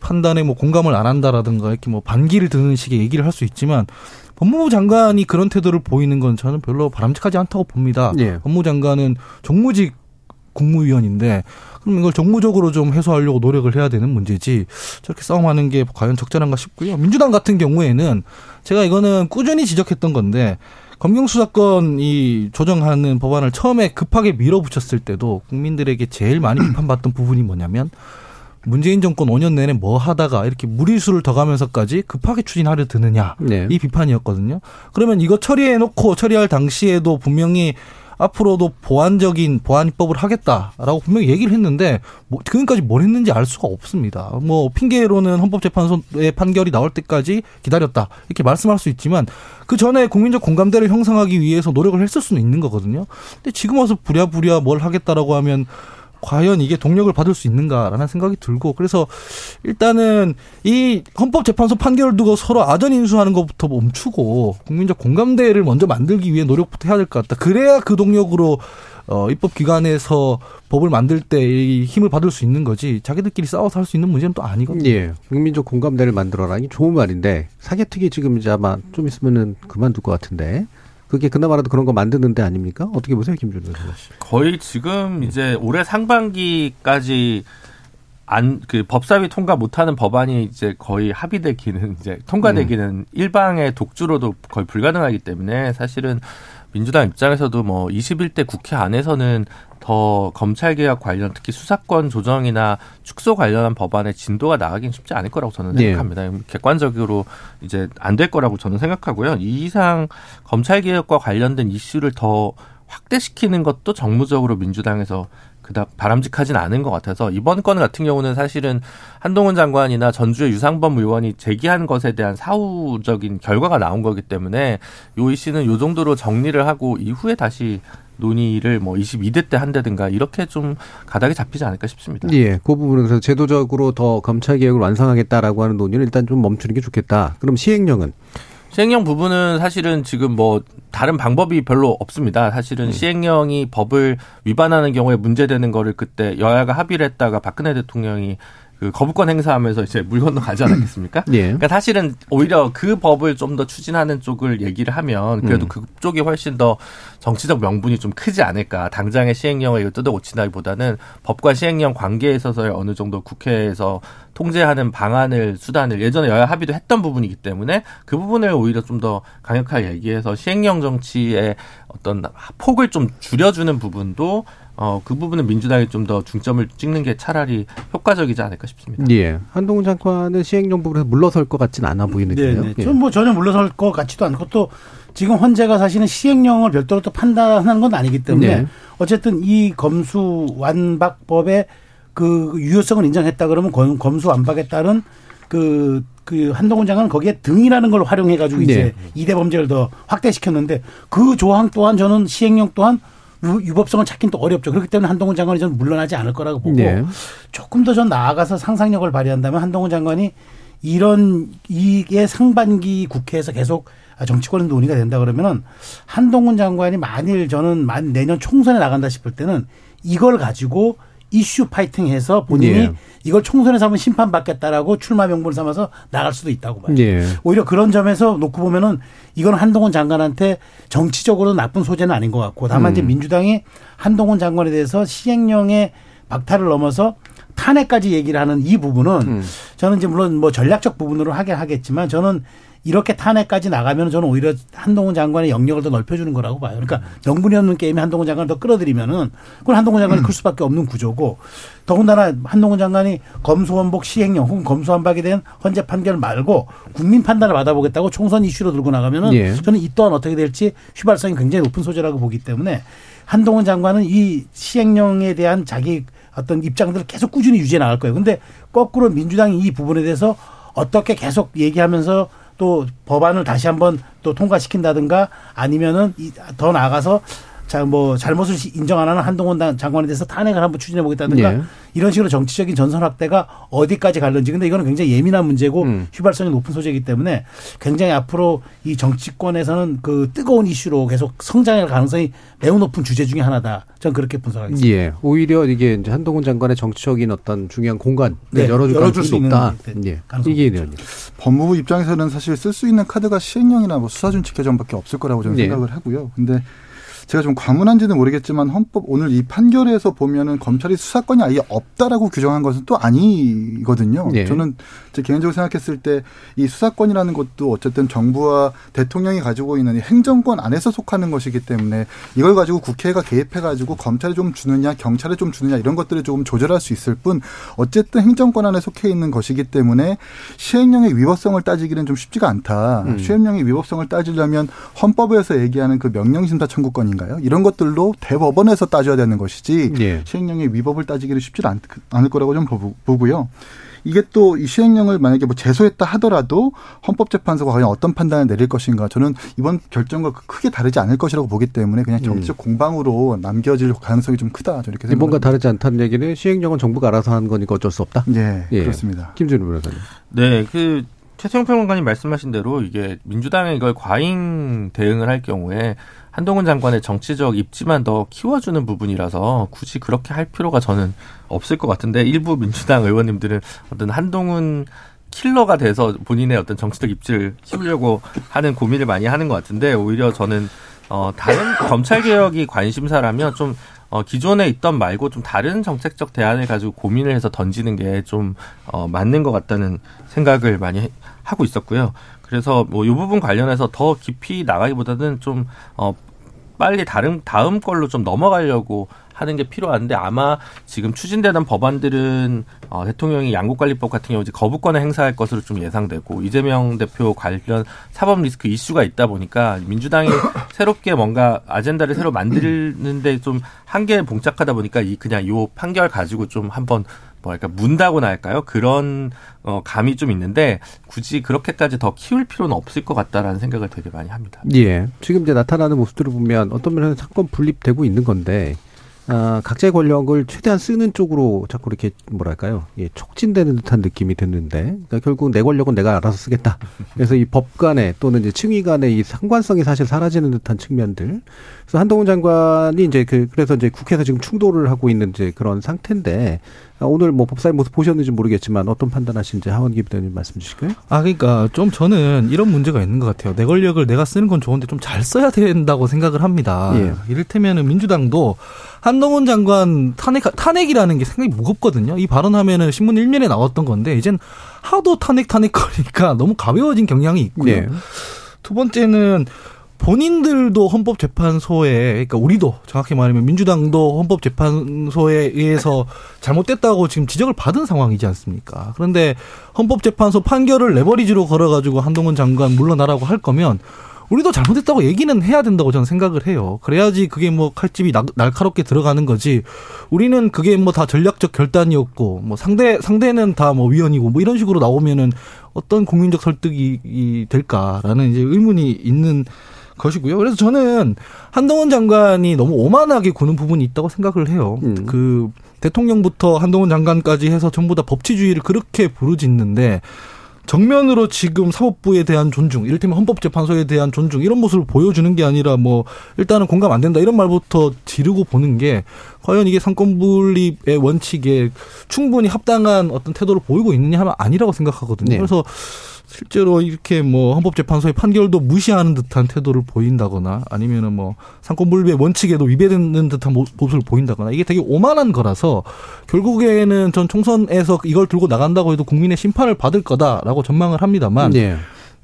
판단에 뭐 공감을 안 한다라든가 이렇게 뭐 반기를 드는 식의 얘기를 할 수 있지만 법무부 장관이 그런 태도를 보이는 건 저는 별로 바람직하지 않다고 봅니다. 예. 법무부 장관은 정무직 국무위원인데 그럼 이걸 정무적으로 좀 해소하려고 노력을 해야 되는 문제지 저렇게 싸움하는 게 과연 적절한가 싶고요. 민주당 같은 경우에는 제가 이거는 꾸준히 지적했던 건데 검경 수사권 이 조정하는 법안을 처음에 급하게 밀어붙였을 때도 국민들에게 제일 많이 비판받던 부분이 뭐냐면 문재인 정권 5년 내내 뭐 하다가 이렇게 무리수를 더 가면서까지 급하게 추진하려 드느냐 네. 이 비판이었거든요. 그러면 이거 처리해 놓고 처리할 당시에도 분명히 앞으로도 보완적인 보완 입법을 하겠다라고 분명히 얘기를 했는데 뭐 지금까지 뭘 했는지 알 수가 없습니다. 뭐 핑계로는 헌법재판소의 판결이 나올 때까지 기다렸다 이렇게 말씀할 수 있지만 그 전에 국민적 공감대를 형성하기 위해서 노력을 했을 수는 있는 거거든요. 근데 지금 와서 부랴부랴 뭘 하겠다라고 하면 과연 이게 동력을 받을 수 있는가라는 생각이 들고 그래서 일단은 이 헌법재판소 판결을 두고 서로 아전 인수하는 것부터 멈추고 국민적 공감대를 먼저 만들기 위해 노력부터 해야 될 것 같다. 그래야 그 동력으로 어, 입법기관에서 법을 만들 때 힘을 받을 수 있는 거지 자기들끼리 싸워서 할 수 있는 문제는 또 아니거든요. 예. 국민적 공감대를 만들어라니 좋은 말인데 사개특위 지금 이제 아마 좀 있으면은 그만둘 것 같은데 그게 그나마라도 그런 거 만드는 데 아닙니까? 어떻게 보세요, 김준호 교수? 거의 지금 이제 올해 상반기까지 안 그 법사위 통과 못하는 법안이 이제 거의 합의되기는 이제 통과되기는 음. 일방의 독주로도 거의 불가능하기 때문에 사실은 민주당 입장에서도 뭐 21대 국회 안에서는 더 검찰 개혁 관련 특히 수사권 조정이나 축소 관련한 법안의 진도가 나가긴 쉽지 않을 거라고 저는 네. 생각합니다. 네. 객관적으로 이제 안 될 거라고 저는 생각하고요. 이 이상 검찰 개혁과 관련된 이슈를 더 확대시키는 것도 정무적으로 민주당에서 그닥 바람직하진 않은 것 같아서 이번 건 같은 경우는 사실은 한동훈 장관이나 전주의 유상범 의원이 제기한 것에 대한 사후적인 결과가 나온 거기 때문에 요 이슈는 요 정도로 정리를 하고 이후에 다시 논의를 뭐 22대 때 한다든가 이렇게 좀 가닥이 잡히지 않을까 싶습니다. 예, 그 부분은 그래서 제도적으로 더 검찰 개혁을 완성하겠다라고 하는 논의는 일단 좀 멈추는 게 좋겠다. 그럼 시행령은 시행령 부분은 사실은 지금 뭐 다른 방법이 별로 없습니다. 사실은 음. 시행령이 법을 위반하는 경우에 문제되는 거를 그때 여야가 합의를 했다가 박근혜 대통령이 그 거부권 행사하면서 이제 물 건너 가지 않았겠습니까? 예. 그러니까 사실은 오히려 그 법을 좀 더 추진하는 쪽을 얘기를 하면 그래도 음. 그쪽이 훨씬 더 정치적 명분이 좀 크지 않을까. 당장의 시행령을 이거 뜯어 고친다기보다는 법과 시행령 관계에 있어서의 어느 정도 국회에서 통제하는 방안을 수단을 예전에 여야 합의도 했던 부분이기 때문에 그 부분을 오히려 좀 더 강력하게 얘기해서 시행령 정치의 어떤 폭을 좀 줄여주는 부분도 어, 그 부분은 민주당이 좀 더 중점을 찍는 게 차라리 효과적이지 않을까 싶습니다. 예. 한동훈 장관은 시행령 부분에서 물러설 것 같지는 않아 보이는데요. 네, 네. 예. 전뭐 전혀 물러설 것 같지도 않고 또 지금 헌재가 사실은 시행령을 별도로 또 판단하는 건 아니기 때문에 네. 어쨌든 이 검수 완박법의 그 유효성을 인정했다 그러면 검수 완박에 따른 그, 그 한동훈 장관은 거기에 등이라는 걸 활용해가지고 네. 이제 이대 범죄를 더 확대시켰는데 그 조항 또한 저는 시행령 또한 유법성을 찾긴 또 어렵죠. 그렇기 때문에 한동훈 장관이 저는 물러나지 않을 거라고 보고 네. 조금 더 전 나아가서 상상력을 발휘한다면 한동훈 장관이 이런 이게 상반기 국회에서 계속 정치권에 논의가 된다 그러면은 한동훈 장관이 만일 저는 만 내년 총선에 나간다 싶을 때는 이걸 가지고 이슈 파이팅해서 본인이 예. 이걸 총선에서 한번 심판받겠다라고 출마 명분을 삼아서 나갈 수도 있다고 봐요. 예. 오히려 그런 점에서 놓고 보면은 이건 한동훈 장관한테 정치적으로 나쁜 소재는 아닌 것 같고 다만 음. 이제 민주당이 한동훈 장관에 대해서 시행령의 박탈을 넘어서 탄핵까지 얘기를 하는 이 부분은 음. 저는 이제 물론 뭐 전략적 부분으로 하긴 하겠지만 저는 이렇게 탄핵까지 나가면 저는 오히려 한동훈 장관의 영역을 더 넓혀주는 거라고 봐요. 그러니까 명분이 없는 게임에 한동훈 장관을 더 끌어들이면은 그건 한동훈 장관이 클 수밖에 없는 구조고 더군다나 한동훈 장관이 검수원복 시행령 혹은 검수완박에 대한 헌재 판결 말고 국민 판단을 받아보겠다고 총선 이슈로 들고 나가면은 예. 저는 이 또한 어떻게 될지 휘발성이 굉장히 높은 소재라고 보기 때문에 한동훈 장관은 이 시행령에 대한 자기 어떤 입장들을 계속 꾸준히 유지해 나갈 거예요. 근데 거꾸로 민주당이 이 부분에 대해서 어떻게 계속 얘기하면서 또 법안을 다시 한번 또 통과시킨다든가 아니면은 더 나아가서 자, 뭐 잘못을 인정 안 하는 한동훈 장관에 대해서 탄핵을 한번 추진해 보겠다든가 네. 이런 식으로 정치적인 전선 확대가 어디까지 갈는지 근데 이거는 굉장히 예민한 문제고 음. 휘발성이 높은 소재이기 때문에 굉장히 앞으로 이 정치권에서는 그 뜨거운 이슈로 계속 성장할 가능성이 매우 높은 주제 중의 하나다. 전 그렇게 분석하겠습니다. 예. 오히려 이게 이제 한동훈 장관의 정치적인 어떤 중요한 공간 네. 열어줄, 열어줄 수 있다. 네. 이게 의원님. 법무부 입장에서는 사실 쓸 수 있는 카드가 시행령이나 뭐 수사준칙 개정밖에 없을 거라고 저는 네. 생각을 하고요. 근데 제가 좀 과문한지는 모르겠지만 헌법 오늘 이 판결에서 보면은 검찰이 수사권이 아예 없다라고 규정한 것은 또 아니거든요. 네. 저는 제 개인적으로 생각했을 때 이 수사권이라는 것도 어쨌든 정부와 대통령이 가지고 있는 행정권 안에서 속하는 것이기 때문에 이걸 가지고 국회가 개입해 가지고 검찰에 좀 주느냐 경찰에 좀 주느냐 이런 것들을 조금 조절할 수 있을 뿐 어쨌든 행정권 안에 속해 있는 것이기 때문에 시행령의 위법성을 따지기는 좀 쉽지가 않다. 음. 시행령의 위법성을 따지려면 헌법에서 얘기하는 그 명령심사 청구권이 아닌가요? 이런 것들로 대법원에서 따져야 되는 것이지 예. 시행령의 위법을 따지기는 쉽지 않을 거라고 좀 보고요. 이게 또 이 시행령을 만약에 뭐 제소했다 하더라도 헌법재판소가 과연 어떤 판단을 내릴 것인가 저는 이번 결정과 크게 다르지 않을 것이라고 보기 때문에 그냥 음. 정치적 음. 공방으로 남겨질 가능성이 좀 크다 저렇게 생각합니다. 뭔가 다르지 않다는 얘기는 시행령은 정부가 알아서 하는 거니까 어쩔 수 없다. 네, 예, 그렇습니다. 김준우 변호사님. 네, 그 최태용 평론가님 말씀하신 대로 이게 민주당이 이걸 과잉 대응을 할 경우에 한동훈 장관의 정치적 입지만 더 키워주는 부분이라서 굳이 그렇게 할 필요가 저는 없을 것 같은데 일부 민주당 의원님들은 어떤 한동훈 킬러가 돼서 본인의 어떤 정치적 입지를 키우려고 하는 고민을 많이 하는 것 같은데 오히려 저는 어 다른 검찰 개혁이 관심사라면 좀 어, 기존에 있던 말고 좀 다른 정책적 대안을 가지고 고민을 해서 던지는 게 좀 어, 맞는 것 같다는 생각을 많이 하고 있었고요. 그래서 뭐 이 부분 관련해서 더 깊이 나가기보다는 좀 어, 빨리 다른 다음 걸로 좀 넘어가려고 하는 게 필요한데 아마 지금 추진되는 법안들은 어, 대통령이 양국관리법 같은 경우 이제 거부권을 행사할 것으로 좀 예상되고 이재명 대표 관련 사법 리스크 이슈가 있다 보니까 민주당이 새롭게 뭔가 아젠다를 새로 만드는데 좀 한계에 봉착하다 보니까 이 그냥 요 판결 가지고 좀 한번 뭐랄까 문다고나 할까요? 그런 어 감이 좀 있는데 굳이 그렇게까지 더 키울 필요는 없을 것 같다라는 생각을 되게 많이 합니다. 예. 지금 이제 나타나는 모습들을 보면 어떤 면에서 사건 분립되고 있는 건데 어, 각자의 권력을 최대한 쓰는 쪽으로 자꾸 이렇게 뭐랄까요, 예, 촉진되는 듯한 느낌이 드는데, 그러니까 결국 내 권력은 내가 알아서 쓰겠다. 그래서 이법 간에 또는 이제 층위 간의 이 상관성이 사실 사라지는 듯한 측면들. 그래서 한동훈 장관이 이제 그 그래서 이제 국회에서 지금 충돌을 하고 있는 이제 그런 상태인데 아, 오늘 뭐 법사위 모습 보셨는지 모르겠지만 어떤 판단하신지 하원기 부장님 말씀 주실까요? 아 그러니까 좀 저는 이런 문제가 있는 것 같아요. 내 권력을 내가 쓰는 건 좋은데 좀 잘 써야 된다고 생각을 합니다. 예. 이를테면은 민주당도 한동훈 장관 탄핵 탄핵이라는 게 상당히 무겁거든요. 이 발언하면은 신문 일면에 나왔던 건데 이젠 하도 탄핵 탄핵 거리니까 너무 가벼워진 경향이 있고요. 예. 두 번째는 본인들도 헌법재판소에 그러니까 우리도 정확히 말하면 민주당도 헌법재판소에 의해서 잘못됐다고 지금 지적을 받은 상황이지 않습니까? 그런데 헌법재판소 판결을 레버리지로 걸어가지고 한동훈 장관 물러나라고 할 거면 우리도 잘못했다고 얘기는 해야 된다고 저는 생각을 해요. 그래야지 그게 뭐 칼집이 날카롭게 들어가는 거지. 우리는 그게 뭐 다 전략적 결단이었고 뭐 상대 상대는 다 뭐 위원이고 뭐 이런 식으로 나오면은 어떤 국민적 설득이 될까라는 이제 의문이 있는 것이고요. 그래서 저는 한동훈 장관이 너무 오만하게 구는 부분이 있다고 생각을 해요. 음. 그 대통령부터 한동훈 장관까지 해서 전부 다 법치주의를 그렇게 부르짖는데 정면으로 지금 사법부에 대한 존중, 이를테면 헌법재판소에 대한 존중 이런 모습을 보여주는 게 아니라 뭐 일단은 공감 안 된다 이런 말부터 지르고 보는 게 과연 이게 상권 분립의 원칙에 충분히 합당한 어떤 태도를 보이고 있느냐 하면 아니라고 생각하거든요. 네. 그래서 실제로 이렇게 뭐 헌법재판소의 판결도 무시하는 듯한 태도를 보인다거나 아니면은 뭐 상권분립의 원칙에도 위배되는 듯한 모습을 보인다거나 이게 되게 오만한 거라서 결국에는 전 총선에서 이걸 들고 나간다고 해도 국민의 심판을 받을 거다라고 전망을 합니다만 네.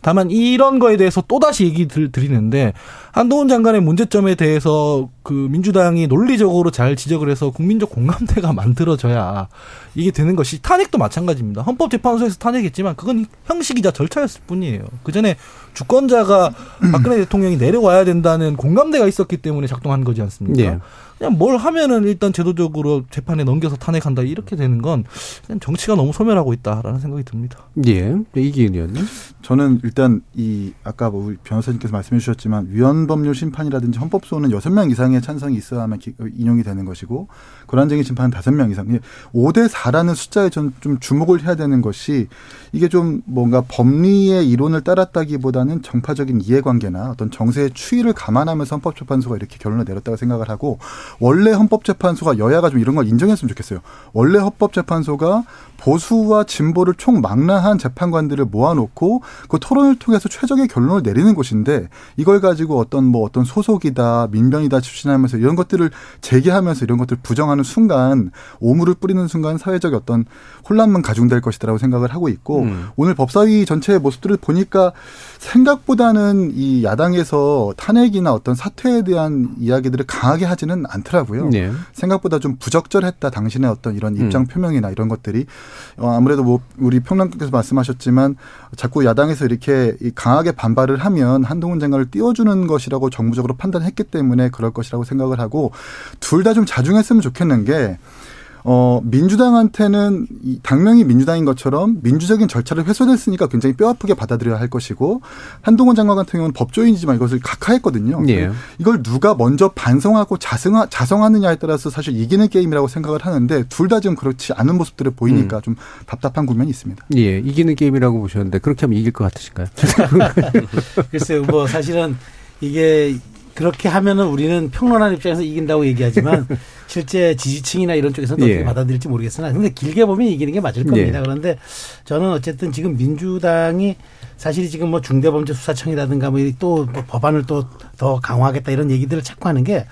다만 이런 거에 대해서 또다시 얘기 드리는데 한동훈 장관의 문제점에 대해서 그 민주당이 논리적으로 잘 지적을 해서 국민적 공감대가 만들어져야 이게 되는 것이 탄핵도 마찬가지입니다. 헌법재판소에서 탄핵했지만 그건 형식이자 절차였을 뿐이에요. 그 전에 주권자가 박근혜 대통령이 내려와야 된다는 공감대가 있었기 때문에 작동한 거지 않습니까? 예. 그냥 뭘 하면은 일단 제도적으로 재판에 넘겨서 탄핵한다 이렇게 되는 건 그냥 정치가 너무 소멸하고 있다라는 생각이 듭니다. 예. 이기은 의원님. 저는 일단 이 아까 뭐 변호사님께서 말씀해 주셨지만 위헌 법률 심판이라든지 헌법소는 여섯 명 이상의 찬성이 있어야만 인용이 되는 것이고 권한쟁의 심판은 다섯 명 이상. 5대 4라는 숫자에 좀, 좀 주목을 해야 되는 것이 이게 좀 뭔가 법리의 이론을 따랐다기보다는 정파적인 이해관계나 어떤 정세의 추이를 감안하면서 헌법재판소가 이렇게 결론을 내렸다고 생각을 하고 원래 헌법재판소가 여야가 좀 이런 걸 인정했으면 좋겠어요. 원래 헌법재판소가 보수와 진보를 총망라한 재판관들을 모아놓고 그 토론을 통해서 최적의 결론을 내리는 곳인데 이걸 가지고 어떤 뭐 어떤 소속이다 민변이다 출신하면서 이런 것들을 제기하면서 이런 것들 을 부정하는 순간 오물을 뿌리는 순간 사회적 어떤 혼란만 가중될 것이다라고 생각을 하고 있고 음. 오늘 법사위 전체의 모습들을 보니까 생각보다는 이 야당에서 탄핵이나 어떤 사퇴에 대한 이야기들을 강하게 하지는 않더라고요. 네. 생각보다 좀 부적절했다 당신의 어떤 이런 입장 음. 표명이나 이런 것들이 어, 아무래도 뭐 우리 평론가께서 말씀하셨지만 자꾸 야당에서 이렇게 강하게 반발을 하면 한동훈 장관을 띄워주는 것이라고 정부적으로 판단했기 때문에 그럴 것이라고 생각을 하고 둘 다 좀 자중했으면 좋겠는 게 어, 민주당한테는 이 당명이 민주당인 것처럼 민주적인 절차를 훼손했으니까 굉장히 뼈 아프게 받아들여야 할 것이고 한동훈 장관 같은 경우는 법조인이지만 이것을 각하했거든요. 예. 이걸 누가 먼저 반성하고 자성하, 자성하느냐에 따라서 사실 이기는 게임이라고 생각을 하는데 둘 다 지금 그렇지 않은 모습들을 보이니까 음. 좀 답답한 국면이 있습니다. 예, 이기는 게임이라고 보셨는데 그렇게 하면 이길 것 같으신가요? 글쎄요, 뭐 사실은 이게 그렇게 하면은 우리는 평론하는 입장에서 이긴다고 얘기하지만 실제 지지층이나 이런 쪽에서는 예. 어떻게 받아들일지 모르겠으나 근데 길게 보면 이기는 게 맞을 겁니다. 예. 그런데 저는 어쨌든 지금 민주당이 사실 지금 뭐 중대범죄 수사청이라든가 뭐또 뭐 법안을 또 더 강화하겠다 이런 얘기들을 자꾸 하는 게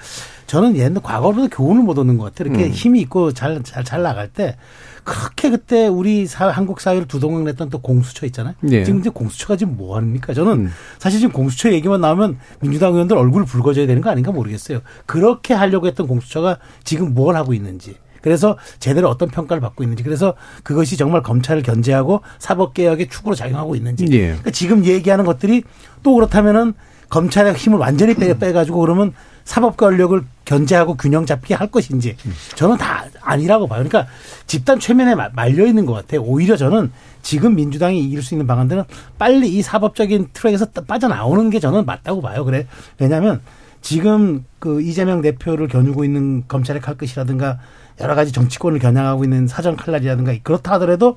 저는 옛날 과거로도 교훈을 못 얻는 것 같아요. 이렇게 음. 힘이 있고 잘, 잘, 잘 나갈 때 그렇게 그때 우리 사회, 한국 사회를 두동강 냈던 또 공수처 있잖아요. 네. 지금 이제 공수처가 지금 뭐 합니까? 저는 음. 사실 지금 공수처 얘기만 나오면 민주당 의원들 얼굴 붉어져야 되는 거 아닌가 모르겠어요. 그렇게 하려고 했던 공수처가 지금 뭘 하고 있는지. 그래서 제대로 어떤 평가를 받고 있는지 그래서 그것이 정말 검찰을 견제하고 사법개혁의 축으로 작용하고 있는지 네. 그러니까 지금 얘기하는 것들이 또 그렇다면은 검찰의 힘을 완전히 빼, 빼가지고 그러면 사법 권력을 견제하고 균형 잡게 할 것인지 저는 다 아니라고 봐요. 그러니까 집단 최면에 말려 있는 것 같아요. 오히려 저는 지금 민주당이 이길 수 있는 방안들은 빨리 이 사법적인 트랙에서 빠져나오는 게 저는 맞다고 봐요. 그래 왜냐하면 지금 그 이재명 대표를 겨누고 있는 검찰의 칼끝이라든가 여러 가지 정치권을 겨냥하고 있는 사정 칼날이라든가 그렇다 하더라도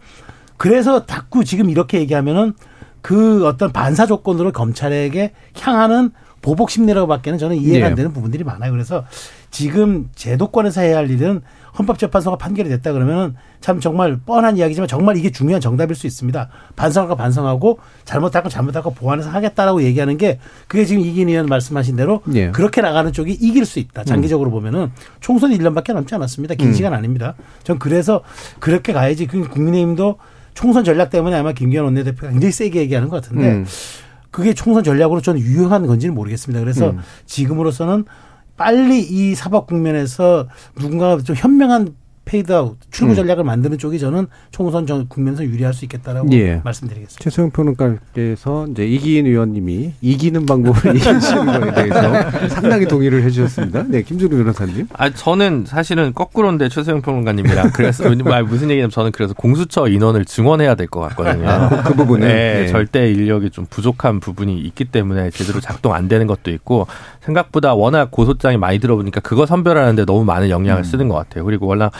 그래서 자꾸 지금 이렇게 얘기하면은 그 어떤 반사 조건으로 검찰에게 향하는 보복 심리라고밖에는 저는 이해가 안 네. 되는 부분들이 많아요. 그래서 지금 제도권에서 해야 할 일은 헌법재판소가 판결이 됐다 그러면은 참 정말 뻔한 이야기지만 정말 이게 중요한 정답일 수 있습니다. 반성하고 반성하고 잘못하고 잘못하고 보완해서 하겠다라고 얘기하는 게 그게 지금 이긴 의원 말씀하신 대로 네. 그렇게 나가는 쪽이 이길 수 있다. 장기적으로 음. 보면은 총선이 1년밖에 남지 않았습니다. 긴 음. 시간 아닙니다. 전 그래서 그렇게 가야지 그 국민의힘도 총선 전략 때문에 아마 김기현 원내대표가 굉장히 세게 얘기하는 것 같은데 음. 그게 총선 전략으로 저는 유효한 건지는 모르겠습니다. 그래서 음. 지금으로서는 빨리 이 사법 국면에서 누군가 좀 현명한 페이드아웃 출구 음. 전략을 음. 만드는 쪽이 저는 총선 전 국면에서 유리할 수 있겠다라고 예. 말씀드리겠습니다. 최소영 평론가께서 이제 이기인 의원님이 이기는 방법을 얘기하시는 거에 대해서 상당히 동의를 해주셨습니다. 네, 김준우 변호사님. 아 저는 사실은 거꾸로인데 최소영 평론가님이랑 그래서 무슨 얘기냐면 저는 그래서 공수처 인원을 증원해야 될 것 같거든요. 아, 그, 그 부분은 네, 네. 절대 인력이 좀 부족한 부분이 있기 때문에 제대로 작동 안 되는 것도 있고 생각보다 워낙 고소장이 많이 들어보니까 그거 선별하는데 너무 많은 영향을 음. 쓰는 것 같아요. 그리고 워낙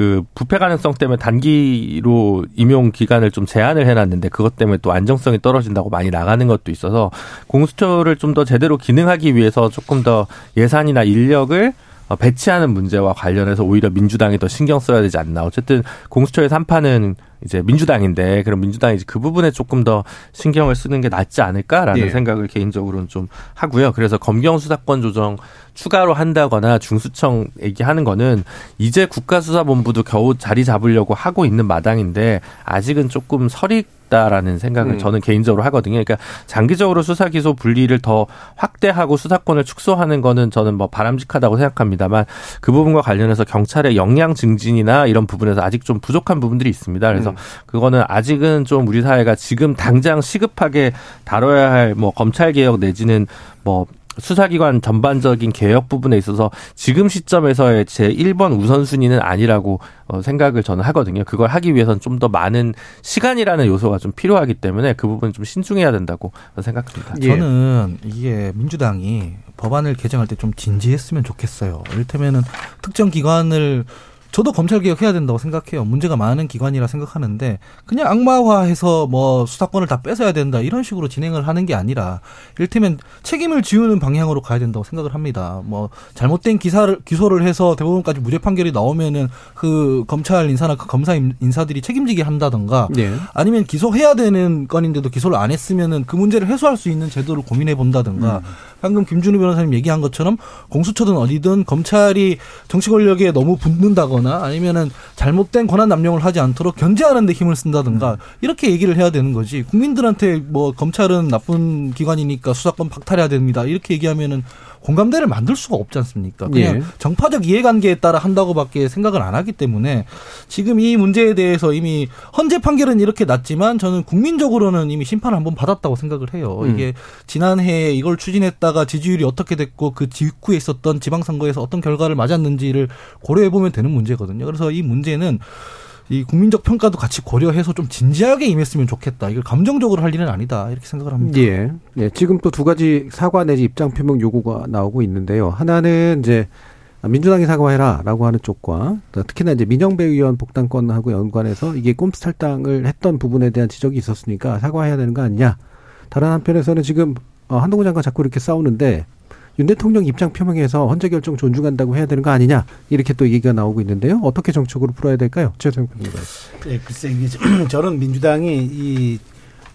그 부패 가능성 때문에 단기로 임용 기간을 좀 제한을 해놨는데 그것 때문에 또 안정성이 떨어진다고 많이 나가는 것도 있어서 공수처를 좀 더 제대로 기능하기 위해서 조금 더 예산이나 인력을 어, 배치하는 문제와 관련해서 오히려 민주당이 더 신경 써야 되지 않나. 어쨌든 공수처의 산파는 이제 민주당인데 그럼 민주당이 그 부분에 조금 더 신경을 쓰는 게 낫지 않을까라는 예. 생각을 개인적으로는 좀 하고요. 그래서 검경 수사권 조정 추가로 한다거나 중수청 얘기하는 거는 이제 국가수사본부도 겨우 자리 잡으려고 하고 있는 마당인데 아직은 조금 설이 있다라는 생각을 음. 저는 개인적으로 하거든요. 그러니까 장기적으로 수사 기소 분리를 더 확대하고 수사권을 축소하는 거는 저는 뭐 바람직하다고 생각합니다만 그 부분과 관련해서 경찰의 역량 증진이나 이런 부분에서 아직 좀 부족한 부분들이 있습니다. 그래서 음. 그거는 아직은 좀 우리 사회가 지금 당장 시급하게 다뤄야 할 뭐 검찰 개혁 내지는 뭐 수사기관 전반적인 개혁 부분에 있어서 지금 시점에서의 제 1번 우선순위는 아니라고 어, 생각을 저는 하거든요. 그걸 하기 위해서는 좀 더 많은 시간이라는 요소가 좀 필요하기 때문에 그 부분 좀 신중해야 된다고 생각합니다. 예. 저는 이게 민주당이 법안을 개정할 때 좀 진지했으면 좋겠어요. 이를테면은 특정 기관을 저도 검찰 개혁해야 된다고 생각해요. 문제가 많은 기관이라 생각하는데 그냥 악마화해서 뭐 수사권을 다 뺏어야 된다 이런 식으로 진행을 하는 게 아니라 이를테면 책임을 지우는 방향으로 가야 된다고 생각을 합니다. 뭐 잘못된 기사를 기소를 해서 대법원까지 무죄 판결이 나오면은 그 검찰 인사나 그 검사 인사들이 책임지게 한다던가 네. 아니면 기소해야 되는 건인데도 기소를 안 했으면은 그 문제를 해소할 수 있는 제도를 고민해 본다든가 음. 방금 김준우 변호사님 얘기한 것처럼 공수처든 어디든 검찰이 정치 권력에 너무 붙는다거나 아니면은 잘못된 권한 남용을 하지 않도록 견제하는 데 힘을 쓴다든가 음. 이렇게 얘기를 해야 되는 거지. 국민들한테 뭐 검찰은 나쁜 기관이니까 수사권 박탈해야 됩니다. 이렇게 얘기하면은 공감대를 만들 수가 없지 않습니까? 그냥 예. 정파적 이해관계에 따라 한다고밖에 생각을 안 하기 때문에 지금 이 문제에 대해서 이미 헌재 판결은 이렇게 났지만 저는 국민적으로는 이미 심판을 한번 받았다고 생각을 해요. 음. 이게 지난해에 이걸 추진했다가 지지율이 어떻게 됐고 그 직후에 있었던 지방선거에서 어떤 결과를 맞았는지를 고려해 보면 되는 문제거든요. 그래서 이 문제는 이 국민적 평가도 같이 고려해서 좀 진지하게 임했으면 좋겠다. 이걸 감정적으로 할 일은 아니다. 이렇게 생각을 합니다. 예. 예. 지금 또 두 가지 사과 내지 입장 표명 요구가 나오고 있는데요. 하나는 이제 민주당이 사과해라라고 하는 쪽과 특히나 이제 민영배 의원 복당권하고 연관해서 이게 꼼수 탈당을 했던 부분에 대한 지적이 있었으니까 사과해야 되는 거 아니냐. 다른 한편에서는 지금 어, 한동훈 장관 자꾸 이렇게 싸우는데 윤 대통령 입장 표명에서 헌재 결정 존중한다고 해야 되는 거 아니냐 이렇게 또 얘기가 나오고 있는데요. 어떻게 정책으로 풀어야 될까요? 최성 평론가. 네, 글쎄 이게 저는 민주당이 이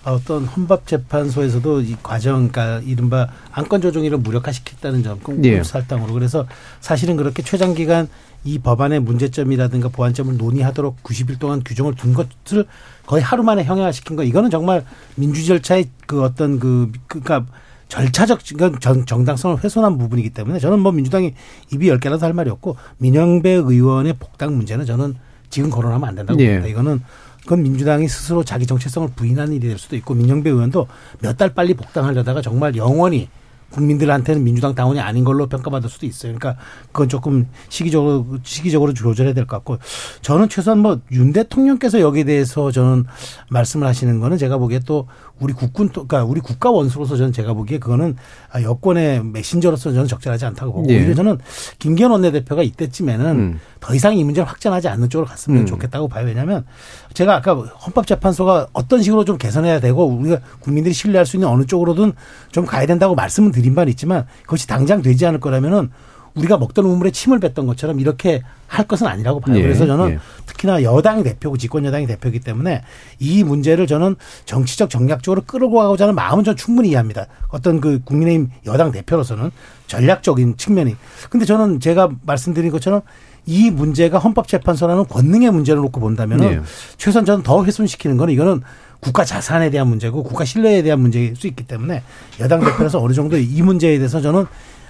어떤 헌법재판소에서도 이 과정, 그러니까 이른바 안건 조정이를 무력화시켰다는 점, 공살당으로 예. 그래서 사실은 그렇게 최장 기간 이 법안의 문제점이라든가 보완점을 논의하도록 90일 동안 규정을 둔 것을 거의 하루 만에 형해화시킨 거 이거는 정말 민주 절차의 그 어떤 그 그러니까 절차적 정, 정당성을 훼손한 부분이기 때문에 저는 뭐 민주당이 입이 열 개라도 할 말이 없고 민영배 의원의 복당 문제는 저는 지금 거론하면 안 된다고 예. 봅니다. 이거는 그건 민주당이 스스로 자기 정체성을 부인하는 일이 될 수도 있고 민영배 의원도 몇 달 빨리 복당하려다가 정말 영원히 국민들한테는 민주당 당원이 아닌 걸로 평가받을 수도 있어요. 그러니까 그건 조금 시기적으로 시기적으로 조절해야 될 것 같고 저는 최소한 뭐 윤 대통령께서 여기에 대해서 저는 말씀을 하시는 거는 제가 보기에 또 우리 국군 그러니까 우리 국가 원수로서 저는 제가 보기에 그거는 여권의 메신저로서 저는 적절하지 않다고 보고 예. 오히려 저는 김기현 원내대표가 이때쯤에는 음. 더 이상 이 문제를 확전하지 않는 쪽으로 갔으면 음. 좋겠다고 봐요. 왜냐하면 제가 아까 헌법재판소가 어떤 식으로 좀 개선해야 되고 우리가 국민들이 신뢰할 수 있는 어느 쪽으로든 좀 가야 된다고 말씀을 드린 바는 있지만 그것이 당장 되지 않을 거라면은 우리가 먹던 우물에 침을 뱉던 것처럼 이렇게 할 것은 아니라고 봐요. 예, 그래서 저는 예. 특히나 여당이 대표고 집권 여당이 대표이기 때문에 이 문제를 저는 정치적 정략적으로 끌고 가고자 하는 마음은 전 충분히 이해합니다. 어떤 그 국민의힘 여당 대표로서는 전략적인 측면이. 근데 저는 제가 말씀드린 것처럼 이 문제가 헌법재판소라는 권능의 문제를 놓고 본다면 은 예. 최소한 저는 더 훼손시키는 거는 이거는 국가 자산에 대한 문제고 국가 신뢰에 대한 문제일 수 있기 때문에 여당 대표로서 어느 정도 이 문제에 대해서 저는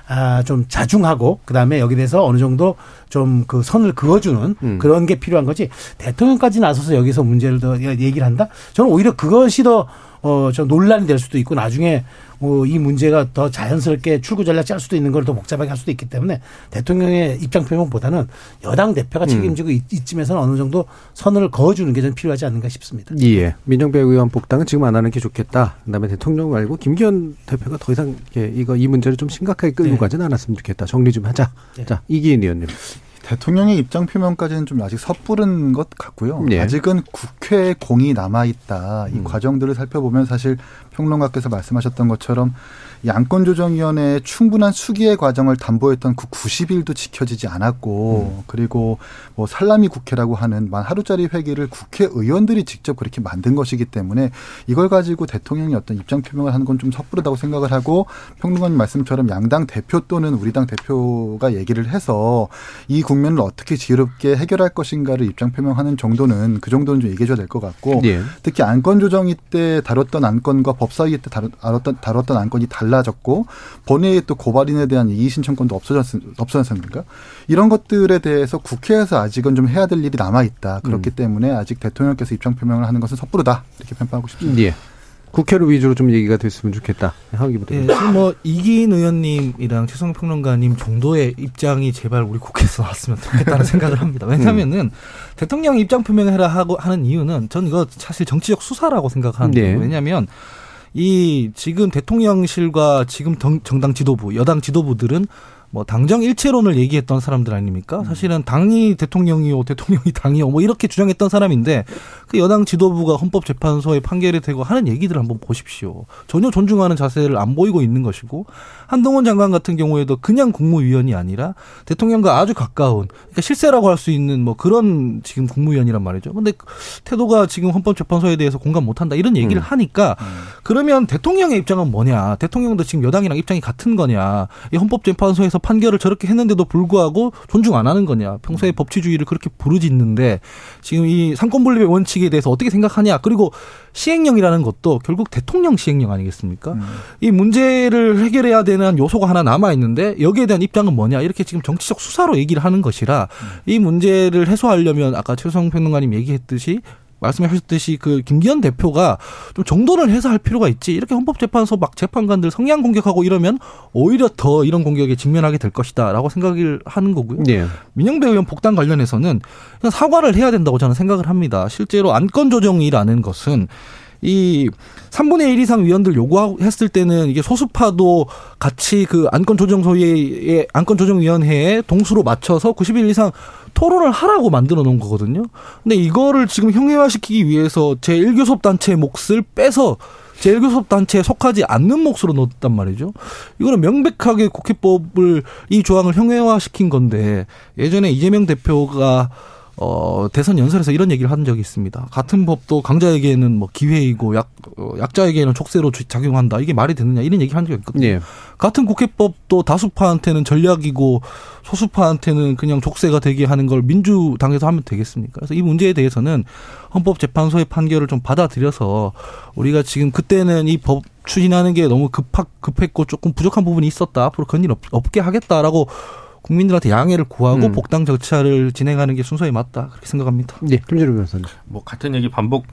아, 좀 자중하고 그다음에 여기 대해서 어느 정도 좀 그 선을 그어주는 음. 그런 게 필요한 거지 대통령까지 나서서 여기서 문제를 더 얘기를 한다? 저는 오히려 그것이 더 어, 저 논란이 될 수도 있고 나중에 뭐이 문제가 더 자연스럽게 출구 전략 짤 수도 있는 걸 더 복잡하게 할 수도 있기 때문에 대통령의 입장 표명보다는 여당 대표가 음. 책임지고 음. 이쯤에서는 어느 정도 선을 그어주는 게 좀 필요하지 않는가 싶습니다. 예. 민정배 의원 복당은 지금 안 하는 게 좋겠다. 그다음에 대통령 말고 김기현 대표가 더 이상 이거 이 문제를 좀 심각하게 끌고 네. 가지는 않았으면 좋겠다. 정리 좀 하자. 네. 자 이기인 의원님. 대통령의 입장 표명까지는 좀 아직 섣부른 것 같고요. 네. 아직은 국회 공이 남아 있다. 이 음. 과정들을 살펴보면 사실 평론가께서 말씀하셨던 것처럼 양권조정위원회의 충분한 수기의 과정을 담보했던 그 90일도 지켜지지 않았고 음. 그리고 뭐 살라미 국회라고 하는 만 하루짜리 회기를 국회의원들이 직접 그렇게 만든 것이기 때문에 이걸 가지고 대통령이 어떤 입장 표명을 하는 건 좀 섣부르다고 생각을 하고 평론가님 말씀처럼 양당 대표 또는 우리 당 대표가 얘기를 해서 이 국면을 어떻게 지혜롭게 해결할 것인가를 입장 표명하는 정도는 그 정도는 좀 얘기해줘야 될 것 같고 네. 특히 안건 조정위 때 다뤘던 안건과 법사위 때 다뤘던 다뤘던 안건이 달라 달라졌고 본회의 또 고발인에 대한 이의 신청권도 없어졌 없어졌습니까? 이런 것들에 대해서 국회에서 아직은 좀 해야 될 일이 남아 있다. 그렇기 음. 때문에 아직 대통령께서 입장 표명을 하는 것은 섣부르다 이렇게 평가하고 싶습니다. 예. 국회를 위주로 좀 얘기가 됐으면 좋겠다. 하기부터. 예, 지금 뭐 이기인 의원님이랑 최성 평론가님 정도의 입장이 제발 우리 국회에서 나왔으면 좋겠다는 생각을 합니다. 왜냐하면은 음. 대통령 입장 표명을 해라 하고 하는 이유는 전 이거 사실 정치적 수사라고 생각하는데 네. 왜냐하면 이 지금 대통령실과 지금 정당 지도부, 여당 지도부들은 뭐 당정 일체론을 얘기했던 사람들 아닙니까? 음. 사실은 당이 대통령이요, 대통령이 당이요, 뭐 이렇게 주장했던 사람인데 그 여당 지도부가 헌법재판소에 판결이 되고 하는 얘기들을 한번 보십시오. 전혀 존중하는 자세를 안 보이고 있는 것이고 한동훈 장관 같은 경우에도 그냥 국무위원이 아니라 대통령과 아주 가까운 그러니까 실세라고 할 수 있는 뭐 그런 지금 국무위원이란 말이죠. 근데 태도가 지금 헌법재판소에 대해서 공감 못한다 이런 얘기를 음. 하니까 음. 그러면 대통령의 입장은 뭐냐? 대통령도 지금 여당이랑 입장이 같은 거냐? 이 헌법재판소에서 판결을 저렇게 했는데도 불구하고 존중 안 하는 거냐. 평소에 음. 법치주의를 그렇게 부르짖는데 지금 이 상권분립의 원칙에 대해서 어떻게 생각하냐. 그리고 시행령이라는 것도 결국 대통령 시행령 아니겠습니까? 음. 이 문제를 해결해야 되는 요소가 하나 남아 있는데 여기에 대한 입장은 뭐냐. 이렇게 지금 정치적 수사로 얘기를 하는 것이라 음. 이 문제를 해소하려면 아까 최성 평론가님 얘기했듯이 말씀하셨듯이 그 김기현 대표가 좀 정돈을 해서 할 필요가 있지. 이렇게 헌법재판소 막 재판관들 성향 공격하고 이러면 오히려 더 이런 공격에 직면하게 될 것이다라고 생각을 하는 거고요. 네. 민영배 의원 복당 관련해서는 사과를 해야 된다고 저는 생각을 합니다. 실제로 안건 조정이라는 것은 이 3분의 1 이상 위원들 요구했을 때는 이게 소수파도 같이 그 안건 조정 소위의 안건 조정 위원회에 동수로 맞춰서 90일 이상 토론을 하라고 만들어 놓은 거거든요. 근데 이거를 지금 형해화시키기 위해서 제1교섭 단체의 몫을 빼서 제1교섭 단체에 속하지 않는 몫으로 넣었단 말이죠. 이거는 명백하게 국회법을 이 조항을 형해화시킨 건데 예전에 이재명 대표가 어, 대선 연설에서 이런 얘기를 한 적이 있습니다. 같은 법도 강자에게는 뭐 기회이고 약, 어, 약자에게는 족쇄로 작용한다. 이게 말이 되느냐. 이런 얘기 한 적이 있거든요. 네. 같은 국회법도 다수파한테는 전략이고 소수파한테는 그냥 족쇄가 되게 하는 걸 민주당에서 하면 되겠습니까? 그래서 이 문제에 대해서는 헌법재판소의 판결을 좀 받아들여서 우리가 지금 그때는 이 법 추진하는 게 너무 급하, 급했고 조금 부족한 부분이 있었다. 앞으로 그런 일 없, 없게 하겠다라고 국민들한테 양해를 구하고 음. 복당 절차를 진행하는 게 순서에 맞다 그렇게 생각합니다. 네, 김재룡 변호사님. 뭐 같은 얘기 반복이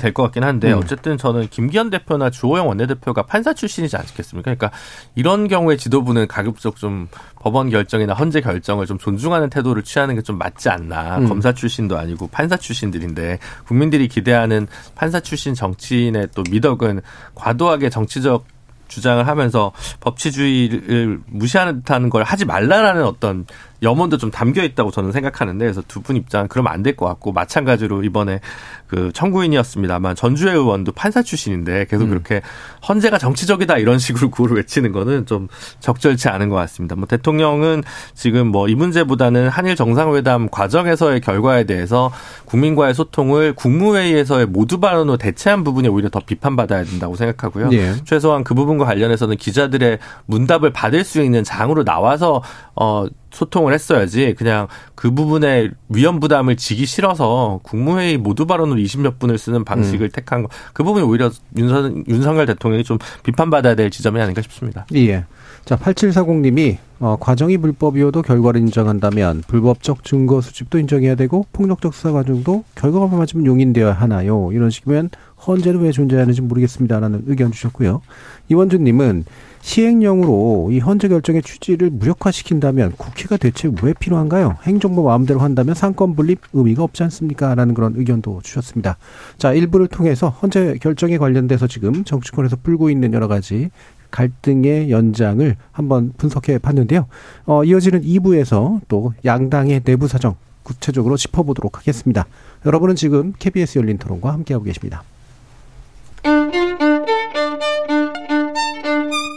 될 것 같긴 한데 음. 어쨌든 저는 김기현 대표나 주호영 원내대표가 판사 출신이지 않겠습니까? 그러니까 이런 경우에 지도부는 가급적 좀 법원 결정이나 헌재 결정을 좀 존중하는 태도를 취하는 게 좀 맞지 않나. 음. 검사 출신도 아니고 판사 출신들인데 국민들이 기대하는 판사 출신 정치인의 또 미덕은 과도하게 정치적 주장을 하면서 법치주의를 무시하는 듯한 걸 하지 말라라는 어떤 염원도 좀 담겨 있다고 저는 생각하는데 그래서 두 분 입장 그러면 안 될 것 같고 마찬가지로 이번에 그 청구인이었습니다만 전주의 의원도 판사 출신인데 계속 음. 그렇게 헌재가 정치적이다 이런 식으로 구호를 외치는 거는 좀 적절치 않은 것 같습니다. 뭐 대통령은 지금 뭐 이 문제보다는 한일 정상회담 과정에서의 결과에 대해서 국민과의 소통을 국무회의에서의 모두 발언으로 대체한 부분이 오히려 더 비판받아야 된다고 생각하고요. 네. 최소한 그 부분과 관련해서는 기자들의 문답을 받을 수 있는 장으로 나와서 어 소통을 했어야지 그냥 그 부분에 위험 부담을 지기 싫어서 국무회의 모두 발언으로 20몇 분을 쓰는 방식을 음. 택한 거 그 부분이 오히려 윤선, 윤석열 대통령이 좀 비판받아야 될 지점이 아닌가 싶습니다. 예. 자, 8740님이 어, 과정이 불법이어도 결과를 인정한다면 불법적 증거 수집도 인정해야 되고 폭력적 수사 과정도 결과가 맞으면 용인되어야 하나요? 이런 식이면 헌재는 왜 존재하는지 모르겠습니다라는 의견 주셨고요. 이원주님은 시행령으로 이 헌재 결정의 취지를 무력화시킨다면 국회가 대체 왜 필요한가요? 행정부 마음대로 한다면 삼권 분립 의미가 없지 않습니까? 라는 그런 의견도 주셨습니다. 자, 1부를 통해서 헌재 결정에 관련돼서 지금 정치권에서 풀고 있는 여러 가지 갈등의 연장을 한번 분석해 봤는데요. 어, 이어지는 2부에서 또 양당의 내부 사정 구체적으로 짚어보도록 하겠습니다. 여러분은 지금 KBS 열린 토론과 함께하고 계십니다.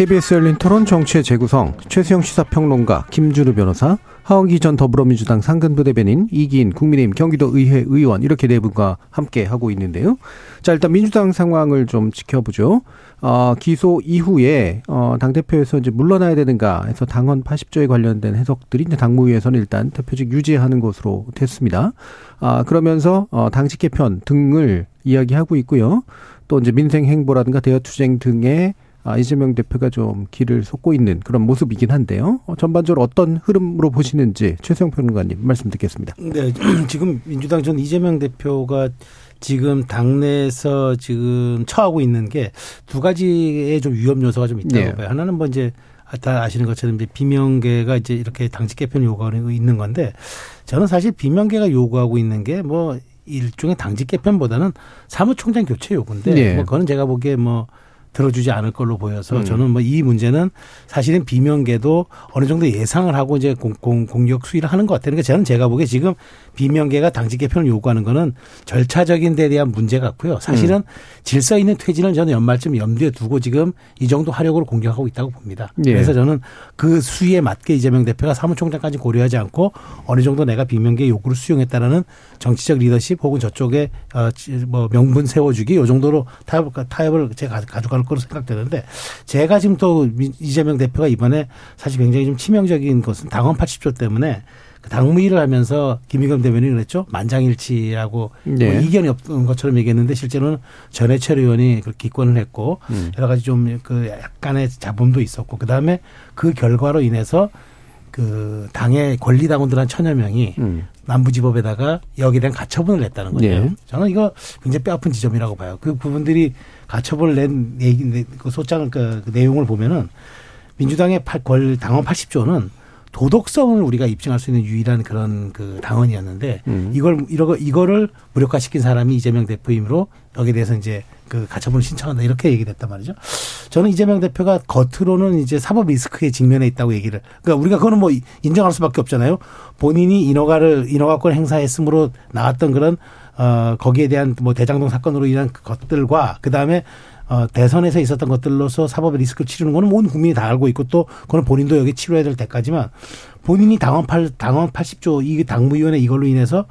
KBS 열린 토론 정치의 재구성 최수영 시사평론가 김준우 변호사 하원기 전 더불어민주당 상근부 대변인 이기인 국민의힘 경기도 의회 의원 이렇게 네 분과 함께 하고 있는데요. 자 일단 민주당 상황을 좀 지켜보죠. 어, 기소 이후에 어, 당 대표에서 이제 물러나야 되는가 해서 당헌 80조에 관련된 해석들이 이제 당무위에서는 일단 대표직 유지하는 것으로 됐습니다. 아 그러면서 어, 당직 개편 등을 이야기하고 있고요. 또 이제 민생 행보라든가 대여 투쟁 등의 아, 이재명 대표가 좀 길을 쏟고 있는 그런 모습이긴 한데요. 어, 전반적으로 어떤 흐름으로 보시는지 최수영 평론가님 말씀 듣겠습니다. 네, 지금 민주당 전 이재명 대표가 지금 당내에서 지금 처하고 있는 게 두 가지의 좀 위험 요소가 좀 있다고 네. 봐요. 하나는 뭐 이제 다 아시는 것처럼 이제 비명계가 이제 이렇게 당직 개편 요구하고 있는 건데 저는 사실 비명계가 요구하고 있는 게뭐 일종의 당직 개편보다는 사무총장 교체 요구인데 네. 뭐 그거는 제가 보기에 뭐 들어주지 않을 걸로 보여서 음. 저는 뭐 이 문제는 사실은 비명계도 어느 정도 예상을 하고 이제 공, 공, 공 격 수위를 하는 것 같아요. 그러니까 저는 제가 보기에 지금 비명계가 당직 개편을 요구하는 거는 절차적인 데 대한 문제 같고요. 사실은 음. 질서 있는 퇴진을 저는 연말쯤 염두에 두고 지금 이 정도 화력으로 공격하고 있다고 봅니다. 예. 그래서 저는 그 수위에 맞게 이재명 대표가 사무총장까지 고려하지 않고 어느 정도 내가 비명계 요구를 수용했다라는 정치적 리더십 혹은 저쪽에 어 뭐 명분 세워주기 요 정도로 타협 타협을 제가 가져 갈 거로 생각되는데 제가 지금 또 이재명 대표가 이번에 사실 굉장히 좀 치명적인 것은 당원 80조 때문에 그 당무위를 하면서 김의겸 대변인이 그랬죠. 만장일치라고 네. 뭐 이견이 없는 것처럼 얘기했는데 실제로는 전해철 의원이 그 기권을 했고 음. 여러 가지 좀 그 약간의 잡음도 있었고 그다음에 그 결과로 인해서 그 당의 권리당원들 한 천여 명이 음. 남부지법에다가 여기에 대한 가처분을 냈다는 거죠. 네. 저는 이거 굉장히 뼈아픈 지점이라고 봐요. 그 부분들이 가처분을 낸 얘기, 그 소장을 그, 그 내용을 보면은 민주당의 권 당원 80조는 도덕성을 우리가 입증할 수 있는 유일한 그런 그 당원이었는데 음. 이걸 이거 이거를 무력화시킨 사람이 이재명 대표이므로 여기에 대해서 이제 그 가처분을 신청한다 이렇게 얘기를 했단 말이죠. 저는 이재명 대표가 겉으로는 이제 사법 리스크에 직면해 있다고 얘기를 그러니까 우리가 그거는 뭐 인정할 수밖에 없잖아요. 본인이 인허가를 인허가권 행사했으므로 나왔던 그런 어 거기에 대한 뭐 대장동 사건으로 인한 것들과 그 다음에 어, 대선에서 있었던 것들로서 사법 리스크를 치르는 거는 온 국민이 다 알고 있고 또 그건 본인도 여기 치료해야 될 때까지만 본인이 당원 8, 당원 80조 이 당무위원회 이걸로 인해서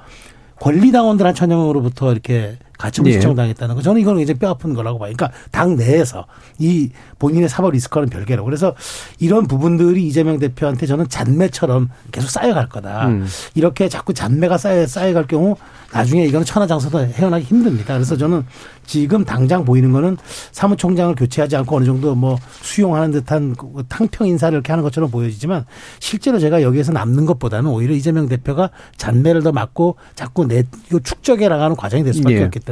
권리당원들 한 천명으로부터 이렇게 가처분 신청당했다는 거. 저는 이거는 이제 뼈 아픈 거라고 봐요. 그러니까 당 내에서 이 본인의 사법 리스크와는 별개로. 그래서 이런 부분들이 이재명 대표한테 저는 잔매처럼 계속 쌓여갈 거다. 음. 이렇게 자꾸 잔매가 쌓여, 쌓여갈 경우 나중에 이거는 천하장사도 헤어나기 힘듭니다. 그래서 저는 지금 당장 보이는 거는 사무총장을 교체하지 않고 어느 정도 뭐 수용하는 듯한 그 탕평 인사를 이렇게 하는 것처럼 보여지지만 실제로 제가 여기에서 남는 것보다는 오히려 이재명 대표가 잔매를 더 맞고 자꾸 내 이거 축적해 나가는 과정이 될 수밖에 예. 없기 때문에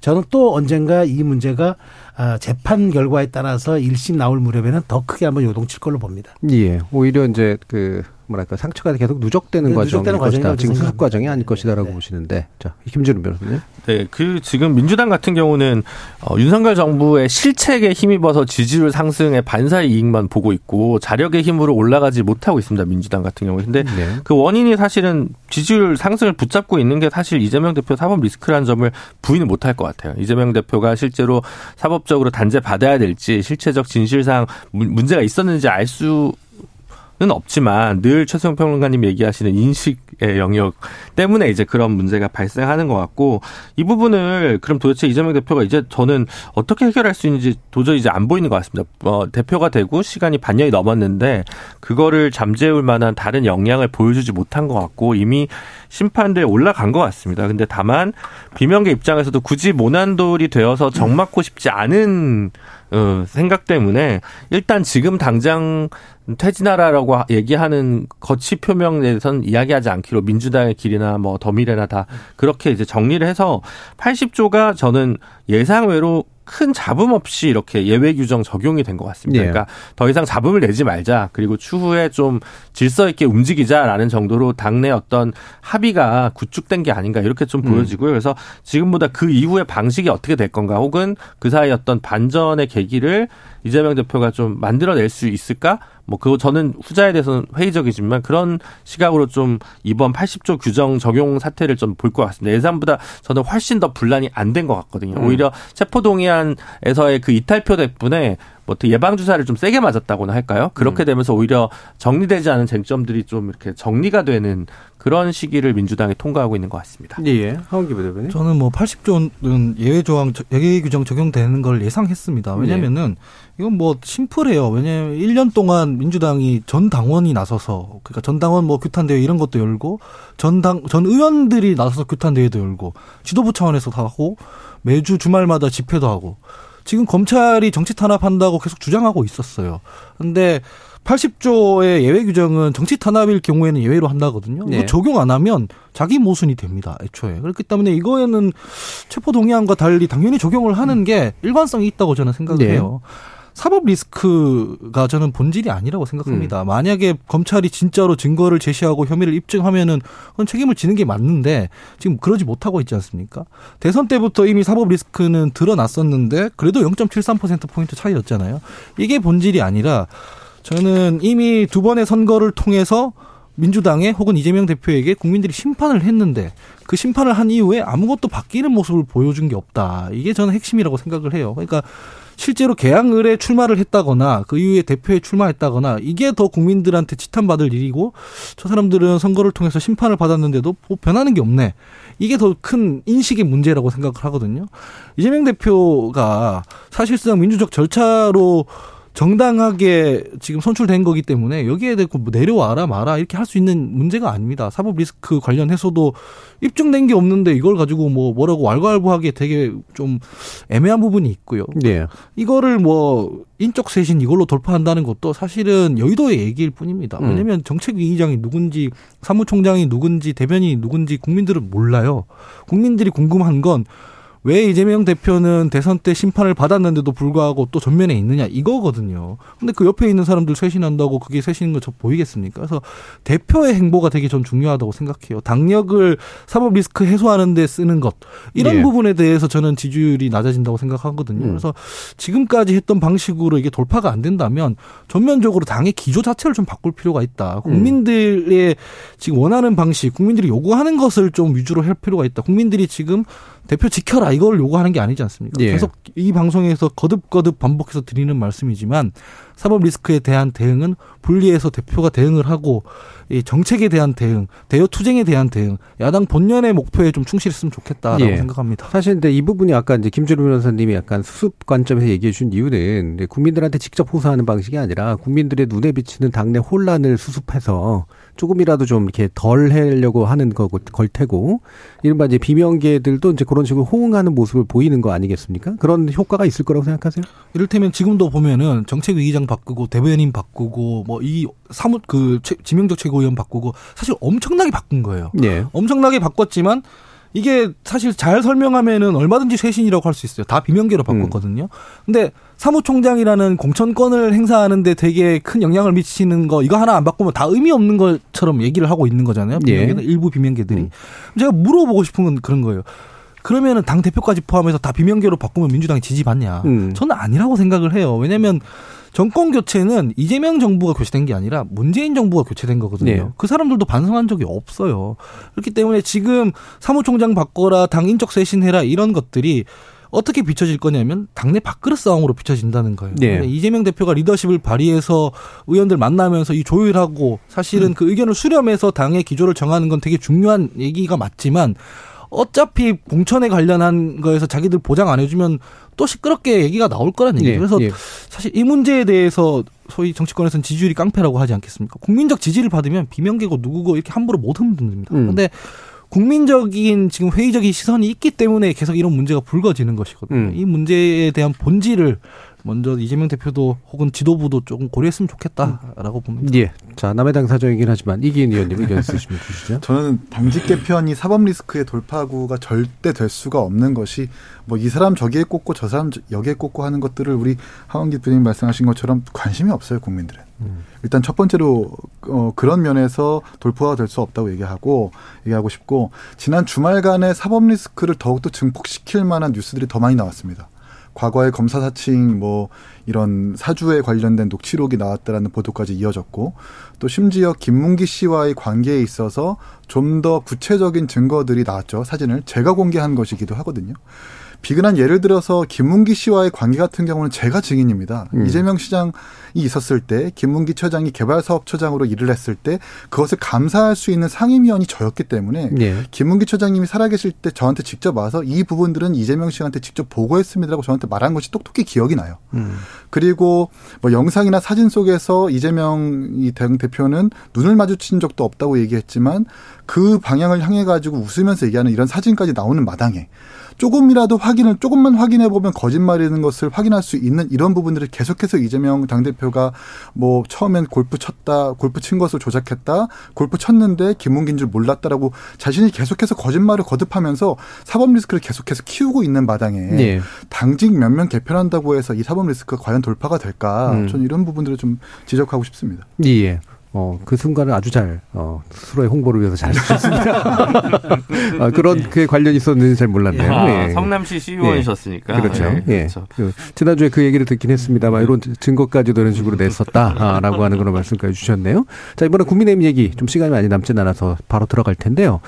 저는 또 언젠가 이 문제가 아, 재판 결과에 따라서 1심 나올 무렵에는 더 크게 한번 요동칠 걸로 봅니다. 예. 오히려 이제 그 뭐랄까 상처가 계속 누적되는 네, 과정일 것이다. 지금 수습 과정이 아닐 것이다라고 네. 보시는데 자 김준우 변호사님. 네, 그 지금 민주당 같은 경우는 어, 윤석열 정부의 실책에 힘입어서 지지율 상승에 반사의 이익만 보고 있고 자력의 힘으로 올라가지 못하고 있습니다. 민주당 같은 경우. 근데 네. 그 원인이 사실은 지지율 상승을 붙잡고 있는 게 사실 이재명 대표 사법 리스크라는 점을 부인을 못할 것 같아요. 이재명 대표가 실제로 사법적으로 단죄 받아야 될지 실체적 진실상 문제가 있었는지 알수 는 없지만 늘 최수영 평론가님 얘기하시는 인식 영역 때문에 이제 그런 문제가 발생하는 것 같고 이 부분을 그럼 도대체 이재명 대표가 이제 저는 어떻게 해결할 수 있는지 도저히 이제 안 보이는 것 같습니다. 어, 대표가 되고 시간이 반년이 넘었는데 그거를 잠재울 만한 다른 역량을 보여주지 못한 것 같고 이미 심판대에 올라간 것 같습니다. 근데 다만 비명계 입장에서도 굳이 모난돌이 되어서 정 맞고 싶지 않은 어, 생각 때문에 일단 지금 당장 퇴진하라라고 얘기하는 거치 표명에 대해서는 이야기하지 않기로 민주당의 길이나 뭐 더미래나 다 그렇게 이제 정리를 해서 80조가 저는 예상외로 큰 잡음 없이 이렇게 예외 규정 적용이 된 것 같습니다. 예. 그러니까 더 이상 잡음을 내지 말자. 그리고 추후에 좀 질서 있게 움직이자라는 정도로 당내 어떤 합의가 구축된 게 아닌가 이렇게 좀 음. 보여지고요. 그래서 지금보다 그 이후의 방식이 어떻게 될 건가 혹은 그 사이 어떤 반전의 계기를 이재명 대표가 좀 만들어낼 수 있을까? 뭐 그거 저는 후자에 대해서는 회의적이지만 그런 시각으로 좀 이번 80조 규정 적용 사태를 좀 볼 것 같습니다. 예상보다 저는 훨씬 더 분란이 안 된 것 같거든요. 음. 오히려 체포동의안에서의 그 이탈표 덕분에 뭐 예방 주사를 좀 세게 맞았다고나 할까요? 그렇게 음. 되면서 오히려 정리되지 않은 쟁점들이 좀 이렇게 정리가 되는 그런 시기를 민주당이 통과하고 있는 것 같습니다. 예, 하원기 부대변인. 저는 뭐 80조는 예외 조항 예외 규정 적용되는 걸 예상했습니다. 왜냐면은 예. 이건 뭐 심플해요. 왜냐면 1년 동안 민주당이 전 당원이 나서서 그러니까 전 당원 뭐 규탄 대회 이런 것도 열고 전당 전 의원들이 나서서 규탄 대회도 열고 지도부 차원에서 다 하고 매주 주말마다 집회도 하고 지금 검찰이 정치 탄압한다고 계속 주장하고 있었어요. 근데 80조의 예외 규정은 정치 탄압일 경우에는 예외로 한다거든요. 네. 이거 적용 안 하면 자기 모순이 됩니다. 애초에. 그렇기 때문에 이거에는 체포 동의안과 달리 당연히 적용을 하는 게 일관성이 있다고 저는 생각을 네. 해요. 사법 리스크가 저는 본질이 아니라고 생각합니다. 음. 만약에 검찰이 진짜로 증거를 제시하고 혐의를 입증하면은 그건 책임을 지는 게 맞는데 지금 그러지 못하고 있지 않습니까? 대선 때부터 이미 사법 리스크는 드러났었는데 그래도 0.73% 포인트 차이였잖아요. 이게 본질이 아니라 저는 이미 두 번의 선거를 통해서 민주당에 혹은 이재명 대표에게 국민들이 심판을 했는데 그 심판을 한 이후에 아무것도 바뀌는 모습을 보여준 게 없다. 이게 저는 핵심이라고 생각을 해요. 그러니까 실제로 개항을에 출마를 했다거나 그 이후에 대표에 출마했다거나 이게 더 국민들한테 지탄받을 일이고 저 사람들은 선거를 통해서 심판을 받았는데도 뭐 변하는 게 없네. 이게 더 큰 인식의 문제라고 생각을 하거든요. 이재명 대표가 사실상 민주적 절차로 정당하게 지금 선출된 거기 때문에 여기에 대해서 뭐 내려와라 마라 이렇게 할 수 있는 문제가 아닙니다. 사법 리스크 관련해서도 입증된 게 없는데 이걸 가지고 뭐 뭐라고 왈가왈부하게 되게 좀 애매한 부분이 있고요. 네. 이거를 뭐 인적 쇄신 이걸로 돌파한다는 것도 사실은 여의도의 얘기일 뿐입니다. 음. 왜냐하면 정책위의장이 누군지 사무총장이 누군지 대변인이 누군지 국민들은 몰라요. 국민들이 궁금한 건 왜 이재명 대표는 대선 때 심판을 받았는데도 불구하고 또 전면에 있느냐 이거거든요. 근데 그 옆에 있는 사람들 쇄신한다고 그게 쇄신인 것처럼 보이겠습니까? 그래서 대표의 행보가 되게 전 중요하다고 생각해요. 당력을 사법 리스크 해소하는 데 쓰는 것 이런 예. 부분에 대해서 저는 지지율이 낮아진다고 생각하거든요. 음. 그래서 지금까지 했던 방식으로 이게 돌파가 안 된다면 전면적으로 당의 기조 자체를 좀 바꿀 필요가 있다. 국민들의 지금 원하는 방식, 국민들이 요구하는 것을 좀 위주로 할 필요가 있다. 국민들이 지금 대표 지켜라 이걸 요구하는 게 아니지 않습니까? 예. 계속 이 방송에서 거듭거듭 반복해서 드리는 말씀이지만 사법 리스크에 대한 대응은 분리해서 대표가 대응을 하고 이 정책에 대한 대응, 대여 투쟁에 대한 대응, 야당 본연의 목표에 좀 충실했으면 좋겠다라고 예. 생각합니다. 사실 근데 이 부분이 아까 이제 김준우 변호사님이 약간 수습 관점에서 얘기해 준 이유는 국민들한테 직접 호소하는 방식이 아니라 국민들의 눈에 비치는 당내 혼란을 수습해서 조금이라도 좀 이렇게 덜 하려고 하는 거고 걸 테고 이른바 이제 비명계들도 이제 그런 식으로 호응하는 모습을 보이는 거 아니겠습니까? 그런 효과가 있을 거라고 생각하세요? 이를테면 지금도 보면은 정책위의장 바꾸고 대변인 바꾸고 뭐 이 사무 그 지명적 최고위원 바꾸고 사실 엄청나게 바꾼 거예요. 네. 엄청나게 바꿨지만 이게 사실 잘 설명하면은 얼마든지 쇄신이라고 할 수 있어요. 다 비명계로 바꿨거든요. 음. 근데 사무총장이라는 공천권을 행사하는데 되게 큰 영향을 미치는 거 이거 하나 안 바꾸면 다 의미 없는 것처럼 얘기를 하고 있는 거잖아요. 비명계 예. 일부 비명계들이. 음. 제가 물어보고 싶은 건 그런 거예요. 그러면은 당 대표까지 포함해서 다 비명계로 바꾸면 민주당이 지지받냐? 음. 저는 아니라고 생각을 해요. 왜냐면 정권 교체는 이재명 정부가 교체된 게 아니라 문재인 정부가 교체된 거거든요. 네. 그 사람들도 반성한 적이 없어요. 그렇기 때문에 지금 사무총장 바꿔라, 당 인적 쇄신해라 이런 것들이 어떻게 비춰질 거냐면 당내 밥그릇 싸움으로 비춰진다는 거예요. 네. 이재명 대표가 리더십을 발휘해서 의원들 만나면서 이 조율하고 사실은 음. 그 의견을 수렴해서 당의 기조를 정하는 건 되게 중요한 얘기가 맞지만 어차피 공천에 관련한 거에서 자기들 보장 안 해주면 또 시끄럽게 얘기가 나올 거란 얘기예요. 네, 그래서 네. 사실 이 문제에 대해서 소위 정치권에서는 지지율이 깡패라고 하지 않겠습니까? 국민적 지지를 받으면 비명계고 누구고 이렇게 함부로 못 흔듭니다. 음. 근데 국민적인 지금 회의적인 시선이 있기 때문에 계속 이런 문제가 불거지는 것이거든요. 음. 이 문제에 대한 본질을 먼저 이재명 대표도 혹은 지도부도 조금 고려했으면 좋겠다라고 봅니다. 예. 자, 남의 당 사정이긴 하지만 이기인 의원님 의견 있으시면 주시죠. 저는 당직 개편이 사법 리스크의 돌파구가 절대 될 수가 없는 것이 뭐 이 사람 저기에 꽂고 저 사람 여기에 꽂고 하는 것들을 우리 하원기 부님 말씀하신 것처럼 관심이 없어요, 국민들은. 음. 일단 첫 번째로 어, 그런 면에서 돌파가 될 수 없다고 얘기하고 얘기하고 싶고 지난 주말간에 사법 리스크를 더욱더 증폭시킬 만한 뉴스들이 더 많이 나왔습니다. 과거의 검사 사칭 뭐 이런 사주에 관련된 녹취록이 나왔다라는 보도까지 이어졌고 또 심지어 김문기 씨와의 관계에 있어서 좀 더 구체적인 증거들이 나왔죠. 사진을 제가 공개한 것이기도 하거든요. 비근한 예를 들어서 김문기 씨와의 관계 같은 경우는 제가 증인입니다. 음. 이재명 시장이 있었을 때 김문기 처장이 개발사업처장으로 일을 했을 때 그것을 감사할 수 있는 상임위원이 저였기 때문에 예. 김문기 처장님이 살아계실 때 저한테 직접 와서 이 부분들은 이재명 씨한테 직접 보고했습니다라고 저한테 말한 것이 똑똑히 기억이 나요. 음. 그리고 뭐 영상이나 사진 속에서 이재명 이 대표는 눈을 마주친 적도 없다고 얘기했지만 그 방향을 향해 가지고 웃으면서 얘기하는 이런 사진까지 나오는 마당에 조금이라도 확인을 조금만 확인해 보면 거짓말이라는 것을 확인할 수 있는 이런 부분들을 계속해서 이재명 당대표가 뭐 처음엔 골프 쳤다, 골프 친 것을 조작했다, 골프 쳤는데 김문기인 줄 몰랐다라고 자신이 계속해서 거짓말을 거듭하면서 사법 리스크를 계속해서 키우고 있는 마당에 네. 당직 몇 명 개편한다고 해서 이 사법 리스크가 과연 돌파가 될까? 음. 저는 이런 부분들을 좀 지적하고 싶습니다. 예. 어, 그 순간을 아주 잘, 어, 스스로의 홍보를 위해서 잘 쓰셨습니다. 아, 그런, 그에 관련이 있었는지 잘 몰랐네요. 아, 예. 성남시 시의원이셨으니까. 예. 그렇죠. 예. 예. 그렇죠. 그, 지난주에 그 얘기를 듣긴 했습니다만, 이런 증거까지도 이런 식으로 냈었다라고 하는 그런 말씀까지 주셨네요. 자, 이번에 국민의힘 얘기 좀 시간이 많이 남진 않아서 바로 들어갈 텐데요.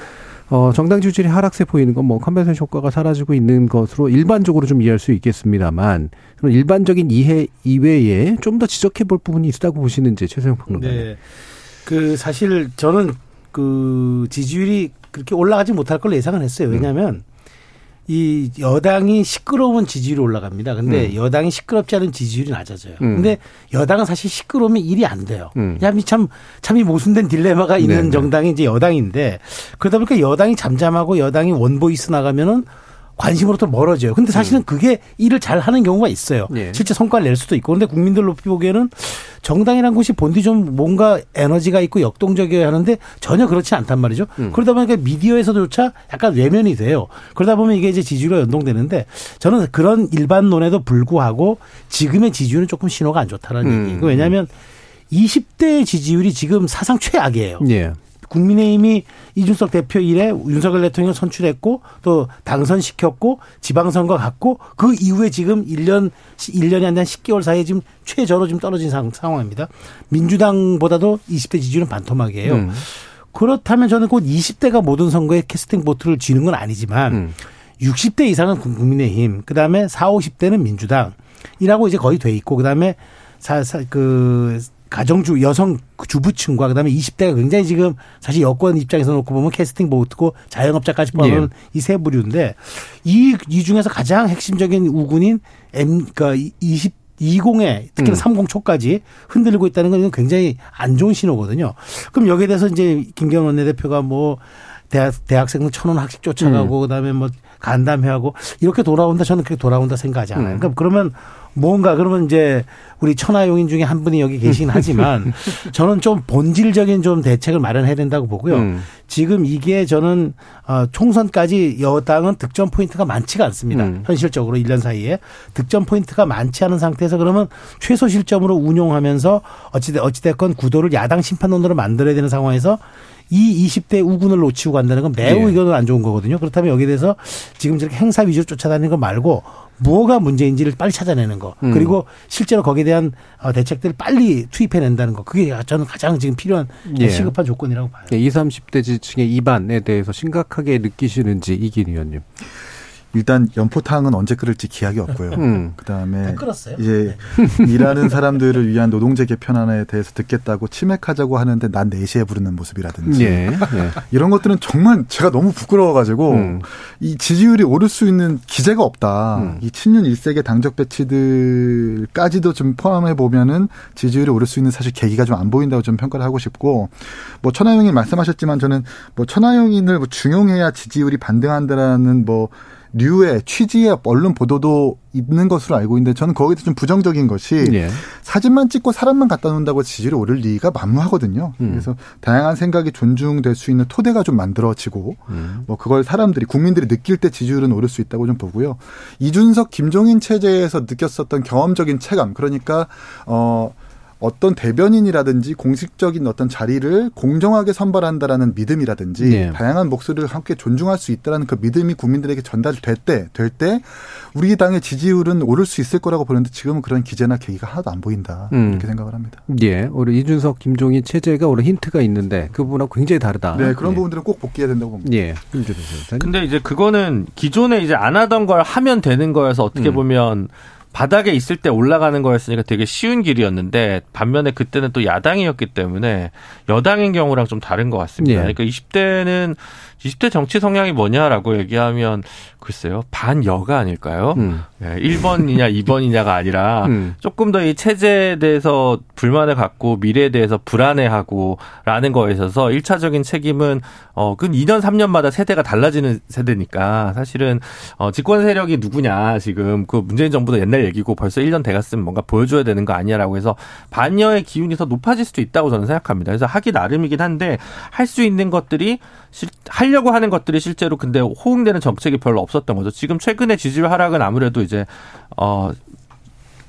어, 정당 지지율이 하락세 보이는 건 뭐 컨벤션 효과가 사라지고 있는 것으로 일반적으로 좀 이해할 수 있겠습니다만 그런 일반적인 이해 이외에 좀 더 지적해 볼 부분이 있다고 보시는지 최소영 평론가님. 네. 그 사실 저는 그 지지율이 그렇게 올라가지 못할 걸 예상을 했어요. 왜냐하면 음. 이 여당이 시끄러우면 지지율이 올라갑니다. 근데 음. 여당이 시끄럽지 않은 지지율이 낮아져요. 음. 근데 여당은 사실 시끄러우면 일이 안 돼요. 음. 참, 참 이 모순된 딜레마가 있는 네네. 정당이 이제 여당인데 그러다 보니까 여당이 잠잠하고 여당이 one voice 나가면은 관심으로부터 멀어져요. 근데 사실은 음. 그게 일을 잘 하는 경우가 있어요. 예. 실제 성과를 낼 수도 있고. 근데 국민들 높이 보기에는 정당이라는 곳이 본디 좀 뭔가 에너지가 있고 역동적이어야 하는데 전혀 그렇지 않단 말이죠. 음. 그러다 보니까 미디어에서조차 약간 외면이 돼요. 그러다 보면 이게 이제 지지율과 연동되는데 저는 그런 일반론에도 불구하고 지금의 지지율은 조금 신호가 안 좋다는 음. 얘기고 왜냐하면 20대 지지율이 지금 사상 최악이에요. 예. 국민의힘이 이준석 대표 이래 윤석열 대통령 선출했고 또 당선시켰고 지방선거 갔고 그 이후에 지금 1년 1년이 안 된 10개월 사이에 지금 최저로 지금 떨어진 상 황입니다. 민주당보다도 20대 지지율은 반토막이에요. 음. 그렇다면 저는 곧 20대가 모든 선거에 캐스팅 보트를 쥐는 건 아니지만 음. 60대 이상은 국민의힘, 그 다음에 4, 50대는 민주당 이라고 이제 거의 돼 있고 그 다음에 사, 사, 그 가정주 여성 주부층과 그다음에 20대가 굉장히 지금 사실 여권 입장에서 놓고 보면 캐스팅 보트고 자영업자까지 포함하는 예. 이세 부류인데 이, 이 중에서 가장 핵심적인 우군인 M 그러니까 20 20에 특히 음. 30 초까지 흔들리고 있다는 건 굉장히 안 좋은 신호거든요. 그럼 여기에 대해서 이제 김경원 원내대표가 뭐 대학 대학생들 천원 학식 쫓아가고 음. 그다음에 뭐 간담회하고 이렇게 돌아온다 저는 그렇게 돌아온다 생각하지 않아요. 음. 그러니까 그러면 뭔가 그러면 이제 우리 천하용인 중에 한 분이 여기 계시긴 하지만 저는 좀 본질적인 좀 대책을 마련해야 된다고 보고요. 음. 지금 이게 저는 어 총선까지 여당은 득점 포인트가 많지가 않습니다. 음. 현실적으로 1년 사이에 득점 포인트가 많지 않은 상태에서 그러면 최소 실점으로 운용하면서 어찌됐 어찌됐건 구도를 야당 심판론으로 만들어야 되는 상황에서 이 20대 우군을 놓치고 간다는 건 매우 예. 이거는 안 좋은 거거든요. 그렇다면 여기에 대해서 지금 저렇게 행사 위주로 쫓아다니는 거 말고 뭐가 문제인지를 빨리 찾아내는 거 음. 그리고 실제로 거기에 대한 어, 대책들을 빨리 투입해낸다는 거 그게 저는 가장 지금 필요한 예. 시급한 조건이라고 봐요. 20, 30대 지층의 이반에 대해서 심각하게 느끼시는지 이긴 의원님. 일단 연포탕은 언제 끓을지 기약이 없고요. 음. 그다음에? 이제 네. 일하는 사람들을 위한 노동제 개편안에 대해서 듣겠다고 치맥하자고 하는데 난 4시에 부르는 모습이라든지 예. 예. 이런 것들은 정말 제가 너무 부끄러워가지고 음. 이 지지율이 오를 수 있는 기재가 없다. 음. 이 친윤 일색의 당적 배치들까지도 좀 포함해 보면은 지지율이 오를 수 있는 사실 계기가 좀 안 보인다고 좀 평가를 하고 싶고 뭐 천하용이 말씀하셨지만 저는 뭐 천하용인을 뭐 중용해야 지지율이 반등한다라는 뭐 류의 취지의 언론 보도도 있는 것으로 알고 있는데 저는 거기에 좀 부정적인 것이 예. 사진만 찍고 사람만 갖다 놓는다고 지지율이 오를 리가 만무하거든요. 음. 그래서 다양한 생각이 존중될 수 있는 토대가 좀 만들어지고 음. 뭐 그걸 사람들이 국민들이 느낄 때 지지율은 오를 수 있다고 좀 보고요. 이준석 김종인 체제에서 느꼈었던 경험적인 체감 그러니까 어 어떤 대변인이라든지 공식적인 어떤 자리를 공정하게 선발한다라는 믿음이라든지 네. 다양한 목소리를 함께 존중할 수 있다라는 그 믿음이 국민들에게 전달될 때 될 때 우리 당의 지지율은 오를 수 있을 거라고 보는데 지금은 그런 기재나 계기가 하나도 안 보인다 음. 이렇게 생각을 합니다. 예, 우리 이준석, 김종인 체제가 오늘 힌트가 있는데 그 부분하고 굉장히 다르다. 네, 그런 예. 부분들은 꼭 복귀해야 된다고 봅니다. 예, 근데 이제 그거는 기존에 이제 안 하던 걸 하면 되는 거여서 어떻게 음. 보면 바닥에 있을 때 올라가는 거였으니까 되게 쉬운 길이었는데 반면에 그때는 또 야당이었기 때문에 여당인 경우랑 좀 다른 것 같습니다. 네. 그러니까 20대는 20대 정치 성향이 뭐냐라고 얘기하면 글쎄요 반여가 아닐까요? 음. 1번이냐 예, 2번이냐가 아니라 음. 조금 더 이 체제에 대해서 불만을 갖고 미래에 대해서 불안해하고라는 거에 있어서 1차적인 책임은 어그 2년 3년마다 세대가 달라지는 세대니까 사실은 어 집권 세력이 누구냐 지금 그 문재인 정부도 옛날 얘기고 벌써 1년 돼갔으면 뭔가 보여줘야 되는 거 아니야라고 해서 반여의 기운이 더 높아질 수도 있다고 저는 생각합니다. 그래서 하기 나름이긴 한데 할 수 있는 것들이 실, 하려고 하는 것들이 실제로 근데 호응되는 정책이 별로 없었던 거죠. 지금 최근에 지지율 하락은 아무래도 이제 어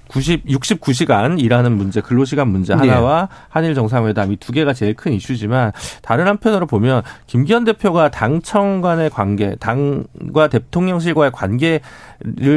90, 69시간 일하는 문제, 근로시간 문제 네. 하나와 네. 한일 정상회담 이 두 개가 제일 큰 이슈지만 다른 한편으로 보면 김기현 대표가 당청 간의 관계, 당과 대통령실과의 관계를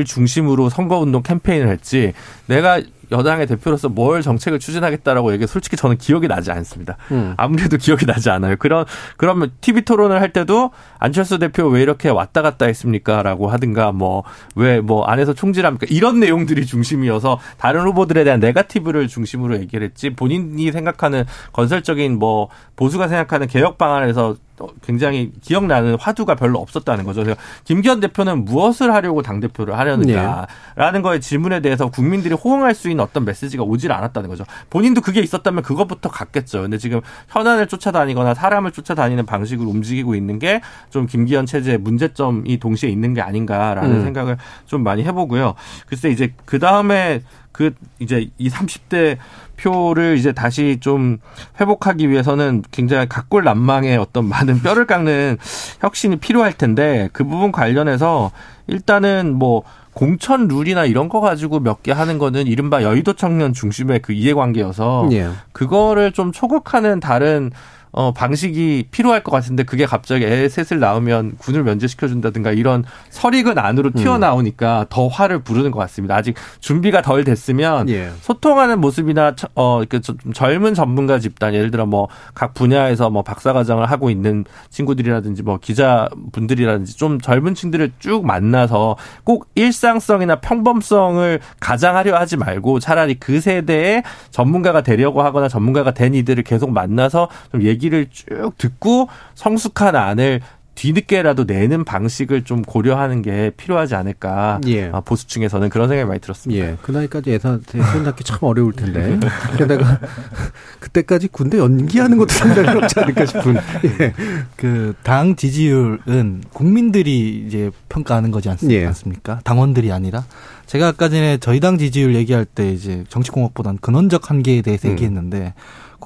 중심으로 선거운동 캠페인을 했지 내가 여당의 대표로서 뭘 정책을 추진하겠다라고 얘기 솔직히 저는 기억이 나지 않습니다. 음. 아무래도 기억이 나지 않아요. 그런 그러면 TV 토론을 할 때도 안철수 대표 왜 이렇게 왔다 갔다 했습니까라고 하든가 뭐 왜뭐 뭐 안에서 총질합니까 이런 내용들이 중심이어서 다른 후보들에 대한 네가티브를 중심으로 얘기를 했지 본인이 생각하는 건설적인 뭐 보수가 생각하는 개혁 방안에서 굉장히 기억나는 화두가 별로 없었다는 거죠. 그래서 김기현 대표는 무엇을 하려고 당 대표를 하려는가라는 네. 거에 질문에 대해서 국민들이 호응할 수 있는 어떤 메시지가 오질 않았다는 거죠. 본인도 그게 있었다면 그것부터 갔겠죠. 근데 지금 현안을 쫓아다니거나 사람을 쫓아다니는 방식으로 움직이고 있는 게 좀 김기현 체제의 문제점이 동시에 있는 게 아닌가라는 음. 생각을 좀 많이 해보고요. 글쎄 이제 그 다음에 그 이제 이 30대 표를 이제 다시 좀 회복하기 위해서는 굉장히 각골 난망의 어떤 많은 뼈를 깎는 혁신이 필요할 텐데 그 부분 관련해서 일단은 뭐 공천 룰이나 이런 거 가지고 몇 개 하는 거는 이른바 여의도 청년 중심의 그 이해관계여서 예. 그거를 좀 초국하는 다른 어, 방식이 필요할 것 같은데 그게 갑자기 애 셋을 낳으면 군을 면제시켜준다든가 이런 설익은 안으로 음. 튀어나오니까 음. 더 화를 부르는 것 같습니다. 아직 준비가 덜 됐으면 예. 소통하는 모습이나 어, 그 젊은 전문가 집단 예를 들어 뭐 각 분야에서 뭐 박사과정을 하고 있는 친구들이라든지 뭐 기자분들이라든지 좀 젊은 층들을 쭉 만나서 꼭 일상성이나 평범성을 가장하려 하지 말고 차라리 그 세대의 전문가가 되려고 하거나 전문가가 된 이들을 계속 만나서 좀 얘기 얘기를 쭉 듣고 성숙한 안을 뒤늦게라도 내는 방식을 좀 고려하는 게 필요하지 않을까. 예. 아, 보수층에서는 그런 생각이 많이 들었습니다. 예. 그 나이까지 예산 대선 잡기 참 어려울 텐데. 게다가 그때까지 군대 연기하는 것도 상당히 어렵지 않을까 싶은. 예. 그당 지지율은 국민들이 이제 평가하는 거지 않습니까? 예. 않습니까? 당원들이 아니라. 제가 아까 전에 저희 당 지지율 얘기할 때 이제 정치공학보다는 근원적 한계에 대해서 음. 얘기했는데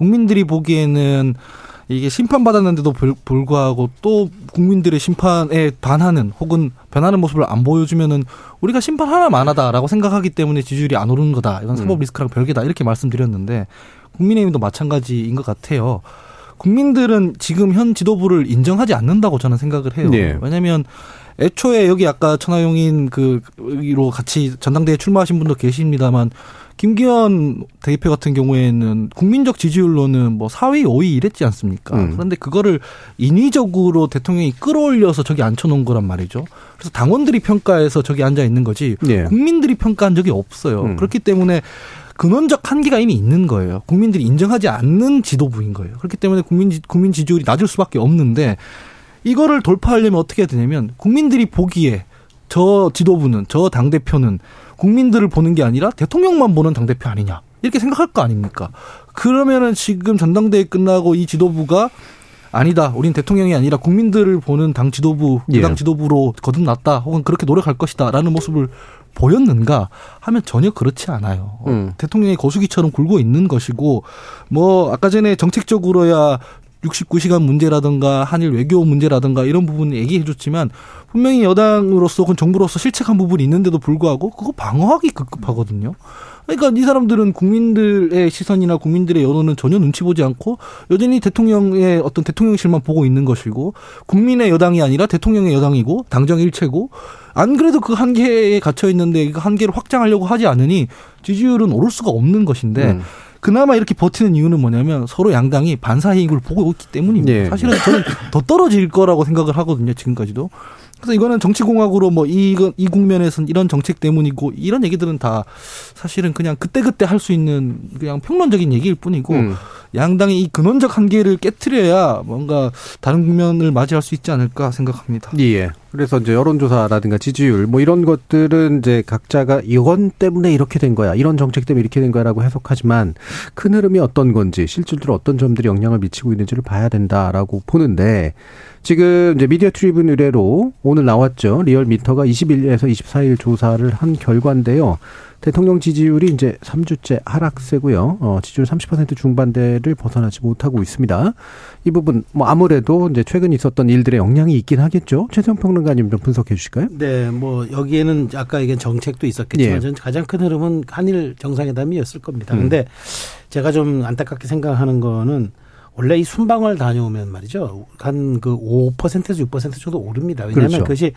국민들이 보기에는 이게 심판받았는데도 불구하고 또 국민들의 심판에 반하는 혹은 변하는 모습을 안 보여주면은 우리가 심판 하나만 하다라고 생각하기 때문에 지지율이 안 오르는 거다. 이건 사법 음. 리스크랑 별개다. 이렇게 말씀드렸는데 국민의힘도 마찬가지인 것 같아요. 국민들은 지금 현 지도부를 인정하지 않는다고 저는 생각을 해요. 네. 왜냐하면 애초에 여기 아까 천하용인 그로 같이 전당대회 출마하신 분도 계십니다만 김기현 대표 같은 경우에는 국민적 지지율로는 뭐 4위, 5위 이랬지 않습니까? 음. 그런데 그거를 인위적으로 대통령이 끌어올려서 저기 앉혀놓은 거란 말이죠. 그래서 당원들이 평가해서 저기 앉아 있는 거지 네. 국민들이 평가한 적이 없어요. 음. 그렇기 때문에 근원적 한계가 이미 있는 거예요. 국민들이 인정하지 않는 지도부인 거예요. 그렇기 때문에 국민 국민 지지율이 낮을 수밖에 없는데 이거를 돌파하려면 어떻게 해야 되냐면 국민들이 보기에 저 지도부는 저 당 대표는 국민들을 보는 게 아니라 대통령만 보는 당 대표 아니냐 이렇게 생각할 거 아닙니까? 그러면은 지금 전당대회 끝나고 이 지도부가 아니다. 우린 대통령이 아니라 국민들을 보는 당 지도부, 예. 당 지도부로 거듭났다. 혹은 그렇게 노력할 것이다 라는 모습을 보였는가 하면 전혀 그렇지 않아요. 음. 대통령이 거수기처럼 굴고 있는 것이고 뭐 아까 전에 정책적으로야 69시간 문제라든가 한일 외교 문제라든가 이런 부분 얘기해 줬지만 분명히 여당으로서 혹은 정부로서 실책한 부분이 있는데도 불구하고 그거 방어하기 급급하거든요. 그러니까 이 사람들은 국민들의 시선이나 국민들의 여론은 전혀 눈치 보지 않고 여전히 대통령의 어떤 대통령실만 보고 있는 것이고 국민의 여당이 아니라 대통령의 여당이고 당정 일체고 안 그래도 그 한계에 갇혀 있는데 그 한계를 확장하려고 하지 않으니 지지율은 오를 수가 없는 것인데 음. 그나마 이렇게 버티는 이유는 뭐냐면 서로 양당이 반사이익을 보고 있기 때문입니다. 네. 사실은 저는 더 떨어질 거라고 생각을 하거든요. 지금까지도. 그래서 이거는 정치공학으로 뭐 이거 이 국면에서는 이런 정책 때문이고 이런 얘기들은 다 사실은 그냥 그때그때 할 수 있는 그냥 평론적인 얘기일 뿐이고 음. 양당이 이 근원적 한계를 깨트려야 뭔가 다른 국면을 맞이할 수 있지 않을까 생각합니다. 예. 그래서 이제 여론조사라든가 지지율 뭐 이런 것들은 이제 각자가 이건 때문에 이렇게 된 거야. 이런 정책 때문에 이렇게 된 거야라고 해석하지만 큰 흐름이 어떤 건지 실질적으로 어떤 점들이 영향을 미치고 있는지를 봐야 된다라고 보는데 지금 이제 미디어 트리뷴 의뢰로 오늘 나왔죠. 리얼미터가 21일에서 24일 조사를 한 결과인데요. 대통령 지지율이 이제 3주째 하락세고요. 어, 지지율 30% 중반대를 벗어나지 못하고 있습니다. 이 부분 뭐 아무래도 이제 최근 있었던 일들의 영향이 있긴 하겠죠. 최선 평론가님 좀 분석해 주실까요? 네, 뭐 여기에는 아까 얘기한 정책도 있었겠지만 예. 가장 큰 흐름은 한일 정상회담이었을 겁니다. 음. 근데 제가 좀 안타깝게 생각하는 거는 원래 이 순방을 다녀오면 말이죠. 한 그 5%에서 6% 정도 오릅니다. 왜냐하면 그렇죠. 그것이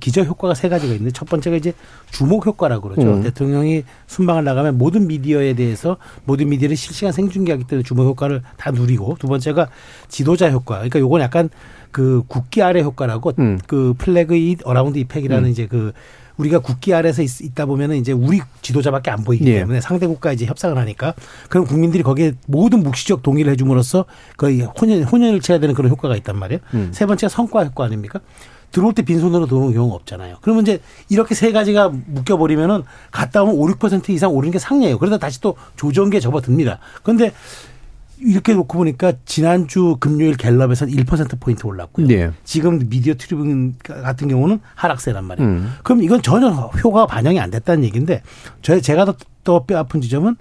기저 효과가 세 가지가 있는데 첫 번째가 이제 주목 효과라고 그러죠. 음. 대통령이 순방을 나가면 모든 미디어에 대해서 모든 미디어를 실시간 생중계하기 때문에 주목 효과를 다 누리고 두 번째가 지도자 효과. 그러니까 요건 약간 그 국기 아래 효과라고 음. 그 flag 이 around effect이라는 음. 이제 그 우리가 국기 아래서 있, 다 보면은 이제 우리 지도자밖에 안 보이기 예. 때문에 상대 국가 이제 협상을 하니까 그럼 국민들이 거기에 모든 묵시적 동의를 해줌으로써 거의 혼연 혼연을 쳐야 되는 그런 효과가 있단 말이에요. 음. 세 번째가 성과 효과 아닙니까? 들어올 때 빈손으로 들어오는 경우가 없잖아요. 그러면 이제 이렇게 세 가지가 묶여버리면은 갔다 오면 5, 6% 이상 오르는 게 상례예요. 그러다 다시 또 조정기에 접어듭니다. 그런데 이렇게 놓고 보니까 지난주 금요일 갤럽에서는 1%포인트 올랐고요. 네. 지금 미디어 트리뷴 같은 경우는 하락세란 말이에요. 음. 그럼 이건 전혀 효과가 반영이 안 됐다는 얘기인데 저 제가 더, 더 뼈 아픈 지점은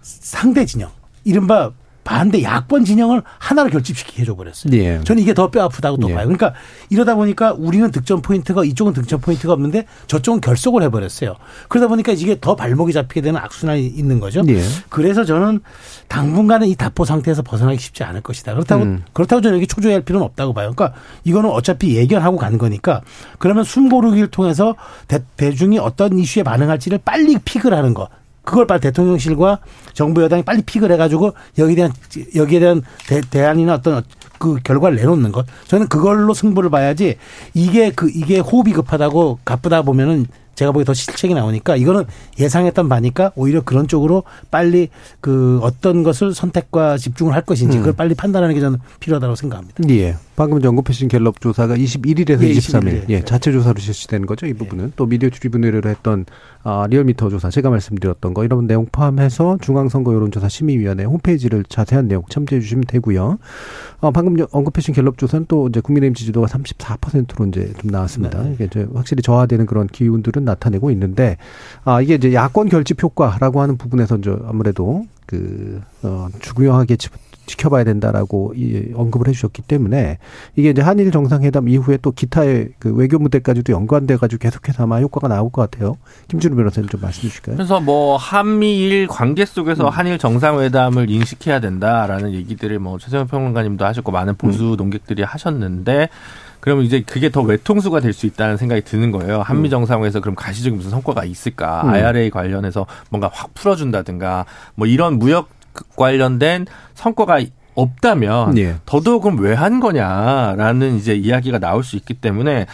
상대 진영. 이른바 반대 야권 진영을 하나로 결집시키게 해줘 버렸어요. 예. 저는 이게 더 뼈 아프다고 또 예. 봐요. 그러니까 이러다 보니까 우리는 득점 포인트가 이쪽은 득점 포인트가 없는데 저쪽은 결속을 해버렸어요. 그러다 보니까 이게 더 발목이 잡히게 되는 악순환이 있는 거죠. 예. 그래서 저는 당분간은 이 답보 상태에서 벗어나기 쉽지 않을 것이다. 그렇다고 음. 그렇다고 저는 여기 초조해할 필요는 없다고 봐요. 그러니까 이거는 어차피 예견하고 간 거니까 그러면 숨고르기를 통해서 대, 대중이 어떤 이슈에 반응할지를 빨리 픽을 하는 거. 그걸 빨리 대통령실과 정부 여당이 빨리 픽을 해가지고 여기에 대한 여기에 대한 대, 대안이나 어떤 그 결과를 내놓는 것. 저는 그걸로 승부를 봐야지 이게 그 이게 호흡이 급하다고 가쁘다 보면은 제가 보기에 더 실책이 나오니까 이거는 예상했던 바니까 오히려 그런 쪽으로 빨리 그 어떤 것을 선택과 집중을 할 것인지 그걸 음. 빨리 판단하는 게 저는 필요하다고 생각합니다. 예. 방금 언급하신 갤럽 조사가 21일에서 예, 23일 예, 자체 조사로 실시되는 거죠. 이 부분은 예. 또 미디어 트리뷴 의뢰로 했던 아, 리얼미터 조사 제가 말씀드렸던 거 이런 내용 포함해서 중앙선거 여론조사 심의위원회 홈페이지를 자세한 내용 참조해 주시면 되고요. 어, 방금 언급하신 갤럽 조사는 또 이제 국민의힘 지지도가 34%로 이제 좀 나왔습니다. 네. 이게 이제 확실히 저하되는 그런 기운들은 나타내고 있는데 아 이게 이제 야권 결집 효과라고 하는 부분에서 이제 아무래도 그 어, 중요하게 지켜봐야 된다라고 이 언급을 해주셨기 때문에 이게 이제 한일 정상회담 이후에 또 기타의 그 외교 무대까지도 연관돼 가지고 계속해서 아마 효과가 나올 것 같아요. 김준우 변호사님 좀 말씀 주실까요? 그래서 뭐 한미일 관계 속에서 음. 한일 정상회담을 인식해야 된다라는 얘기들을 뭐 최세영 평론가님도 하셨고 많은 보수 음. 농객들이 하셨는데 그러면 이제 그게 더 외통수가 될 수 있다는 생각이 드는 거예요. 한미 음. 정상회에서 그럼 가시적인 무슨 성과가 있을까? 음. IRA 관련해서 뭔가 확 풀어준다든가 뭐 이런 무역 관련된 성과가 없다면 예. 더더욱은 왜한 거냐라는 이제 이야기가 나올 수 있기 때문에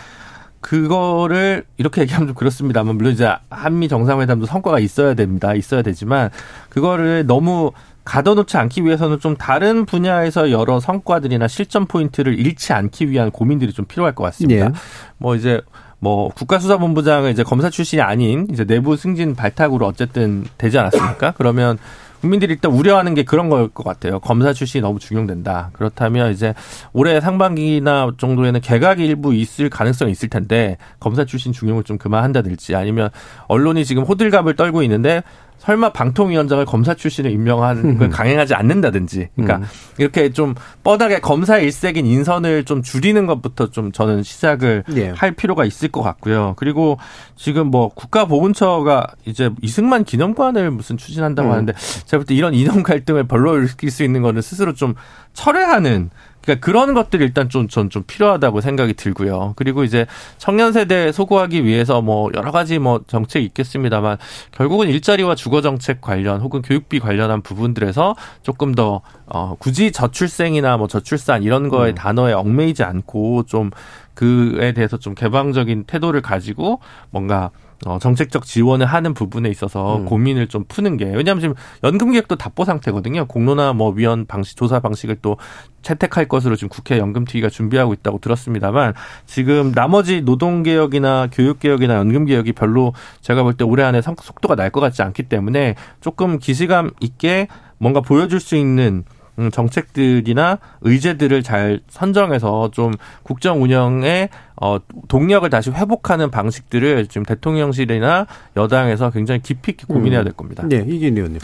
그거를 이렇게 얘기하면 좀 그렇습니다만 물론 이제 한미 정상회담도 성과가 있어야 됩니다. 있어야 되지만 그거를 너무 가둬놓지 않기 위해서는 좀 다른 분야에서 여러 성과들이나 실전 포인트를 잃지 않기 위한 고민들이 좀 필요할 것 같습니다. 예. 뭐 이제 뭐 국가수사본부장은 이제 검사 출신이 아닌 이제 내부 승진 발탁으로 어쨌든 되지 않았습니까? 그러면 국민들이 일단 우려하는 게 그런 걸 것 같아요. 검사 출신이 너무 중용된다. 그렇다면 이제 올해 상반기나 정도에는 개각이 일부 있을 가능성이 있을 텐데 검사 출신 중용을 좀 그만한다든지 아니면 언론이 지금 호들갑을 떨고 있는데 설마 방통위원장을 검사 출신을 임명하는 걸 강행하지 않는다든지, 그러니까 음. 이렇게 좀 뻔하게 검사 일색인 인선을 좀 줄이는 것부터 좀 저는 시작을 예. 할 필요가 있을 것 같고요. 그리고 지금 뭐 국가보훈처가 이제 이승만 기념관을 무슨 추진한다고 음. 하는데 제가 볼 때 이런 이념 갈등을 별로 일으킬 수 있는 거는 스스로 좀 철회하는 그러니까 그런 것들이 일단 좀, 좀, 좀 필요하다고 생각이 들고요. 그리고 이제 청년 세대 소구하기 위해서 뭐 여러 가지 뭐 정책이 있겠습니다만 결국은 일자리와 주거 정책 관련 혹은 교육비 관련한 부분들에서 조금 더, 어, 굳이 저출생이나 뭐 저출산 이런 거에 음. 단어에 얽매이지 않고 좀 그에 대해서 좀 개방적인 태도를 가지고 뭔가 어, 정책적 지원을 하는 부분에 있어서 음. 고민을 좀 푸는 게 왜냐하면 지금 연금 계획도 답보 상태거든요. 공론화 뭐 위원 방식 조사 방식을 또 채택할 것으로 지금 국회 연금특위가 준비하고 있다고 들었습니다만 지금 나머지 노동 개혁이나 교육 개혁이나 연금 개혁이 별로 제가 볼 때 올해 안에 속도가 날 것 같지 않기 때문에 조금 기시감 있게 뭔가 보여줄 수 있는 음, 정책들이나 의제들을 잘 선정해서 좀 국정 운영에 어 동력을 다시 회복하는 방식들을 지금 대통령실이나 여당에서 굉장히 깊이 있게 고민해야 될 겁니다. 네, 이긴 의원님.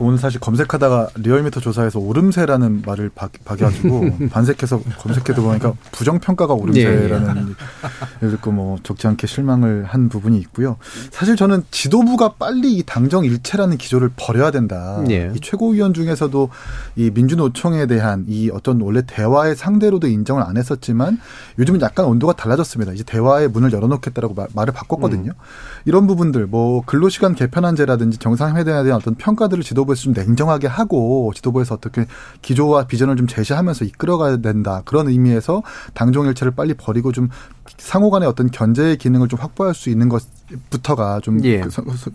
저 오늘 사실 검색하다가 리얼미터 조사에서 오름세라는 말을 박, 박여가지고 반색해서 검색해도 보니까 부정평가가 오름세라는 예. 듣고 뭐 적지 않게 실망을 한 부분이 있고요. 사실 저는 지도부가 빨리 이 당정 일체라는 기조를 버려야 된다. 예. 이 최고위원 중에서도 이 민주노총에 대한 이 어떤 원래 대화의 상대로도 인정을 안 했었지만 요즘은 약간 온도가 달라졌습니다. 이제 대화의 문을 열어놓겠다라고 말, 말을 바꿨거든요. 음. 이런 부분들 뭐 근로시간 개편안제라든지 정상회담에 대한 어떤 평가들을 지도부 에서 좀 냉정하게 하고 지도부에서 어떻게 기조와 비전을 좀 제시하면서 이끌어가야 된다. 그런 의미에서 당종일체를 빨리 버리고 좀 상호 간의 어떤 견제의 기능을 좀 확보할 수 있는 것부터가 좀 예. 그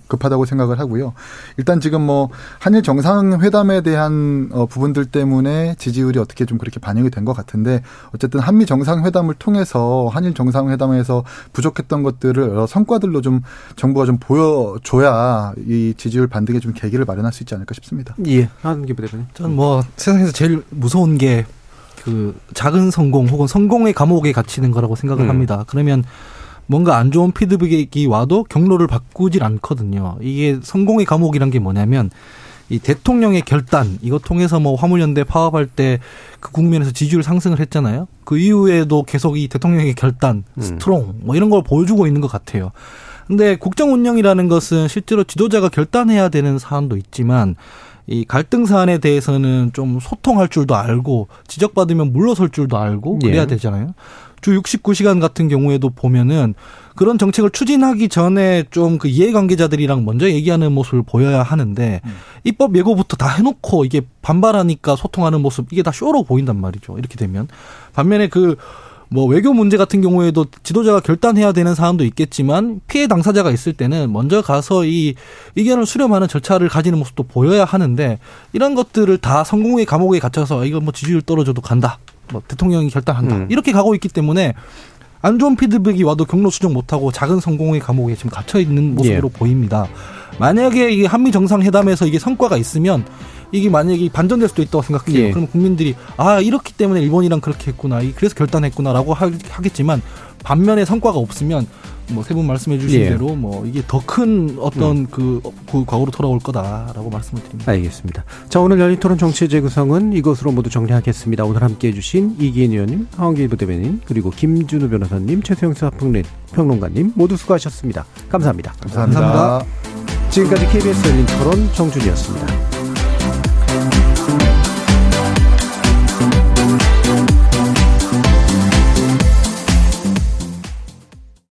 급하다고 생각을 하고요. 일단 지금 뭐 한일 정상회담에 대한 어 부분들 때문에 지지율이 어떻게 좀 그렇게 반영이 된 것 같은데 어쨌든 한미 정상회담을 통해서 한일 정상회담에서 부족했던 것들을 여러 성과들로 좀 정부가 좀 보여줘야 이 지지율 반등에 좀 계기를 마련할 수 있지 않을까 싶습니다. 예. 한기 부 대표님. 저는 뭐 세상에서 제일 무서운 게 그 작은 성공 혹은 성공의 감옥에 갇히는 거라고 생각을 음. 합니다. 그러면 뭔가 안 좋은 피드백이 와도 경로를 바꾸질 않거든요. 이게 성공의 감옥이란 게 뭐냐면 이 대통령의 결단 이거 통해서 뭐 화물연대 파업할 때 그 국면에서 지지율 상승을 했잖아요. 그 이후에도 계속 이 대통령의 결단, 음. strong 뭐 이런 걸 보여주고 있는 것 같아요. 근데 국정 운영이라는 것은 실제로 지도자가 결단해야 되는 사안도 있지만 이 갈등 사안에 대해서는 좀 소통할 줄도 알고 지적받으면 물러설 줄도 알고 그래야 예. 되잖아요. 주 69시간 같은 경우에도 보면은 그런 정책을 추진하기 전에 좀 그 이해관계자들이랑 먼저 얘기하는 모습을 보여야 하는데 음. 입법 예고부터 다 해놓고 이게 반발하니까 소통하는 모습 이게 다 쇼로 보인단 말이죠. 이렇게 되면 반면에 그 뭐 외교 문제 같은 경우에도 지도자가 결단해야 되는 사안도 있겠지만 피해 당사자가 있을 때는 먼저 가서 이 의견을 수렴하는 절차를 가지는 모습도 보여야 하는데 이런 것들을 다 성공의 감옥에 갇혀서 이거 뭐 지지율 떨어져도 간다. 뭐 대통령이 결단한다. 음. 이렇게 가고 있기 때문에 안 좋은 피드백이 와도 경로 수정 못하고 작은 성공의 감옥에 지금 갇혀 있는 모습으로 예. 보입니다. 만약에 이 한미 정상회담에서 이게 성과가 있으면 이게 만약에 반전될 수도 있다고 생각해요. 예. 그러면 국민들이 아 이렇기 때문에 일본이랑 그렇게 했구나, 그래서 결단했구나라고 하겠지만 반면에 성과가 없으면 뭐세분 말씀해 주신 예. 대로 뭐 이게 더 큰 어떤 음. 그, 그 과거로 돌아올 거다라고 말씀을 드립니다. 알겠습니다. 자 오늘 열린 토론 정치 재구성은 이것으로 모두 정리하겠습니다. 오늘 함께해 주신 이기인 의원님, 황기 부대변인 그리고 김준우 변호사님, 최수영 사평론가님 모두 수고하셨습니다. 감사합니다. 감사합니다. 감사합니다. 지금까지 KBS 열린 토론 정준이었습니다.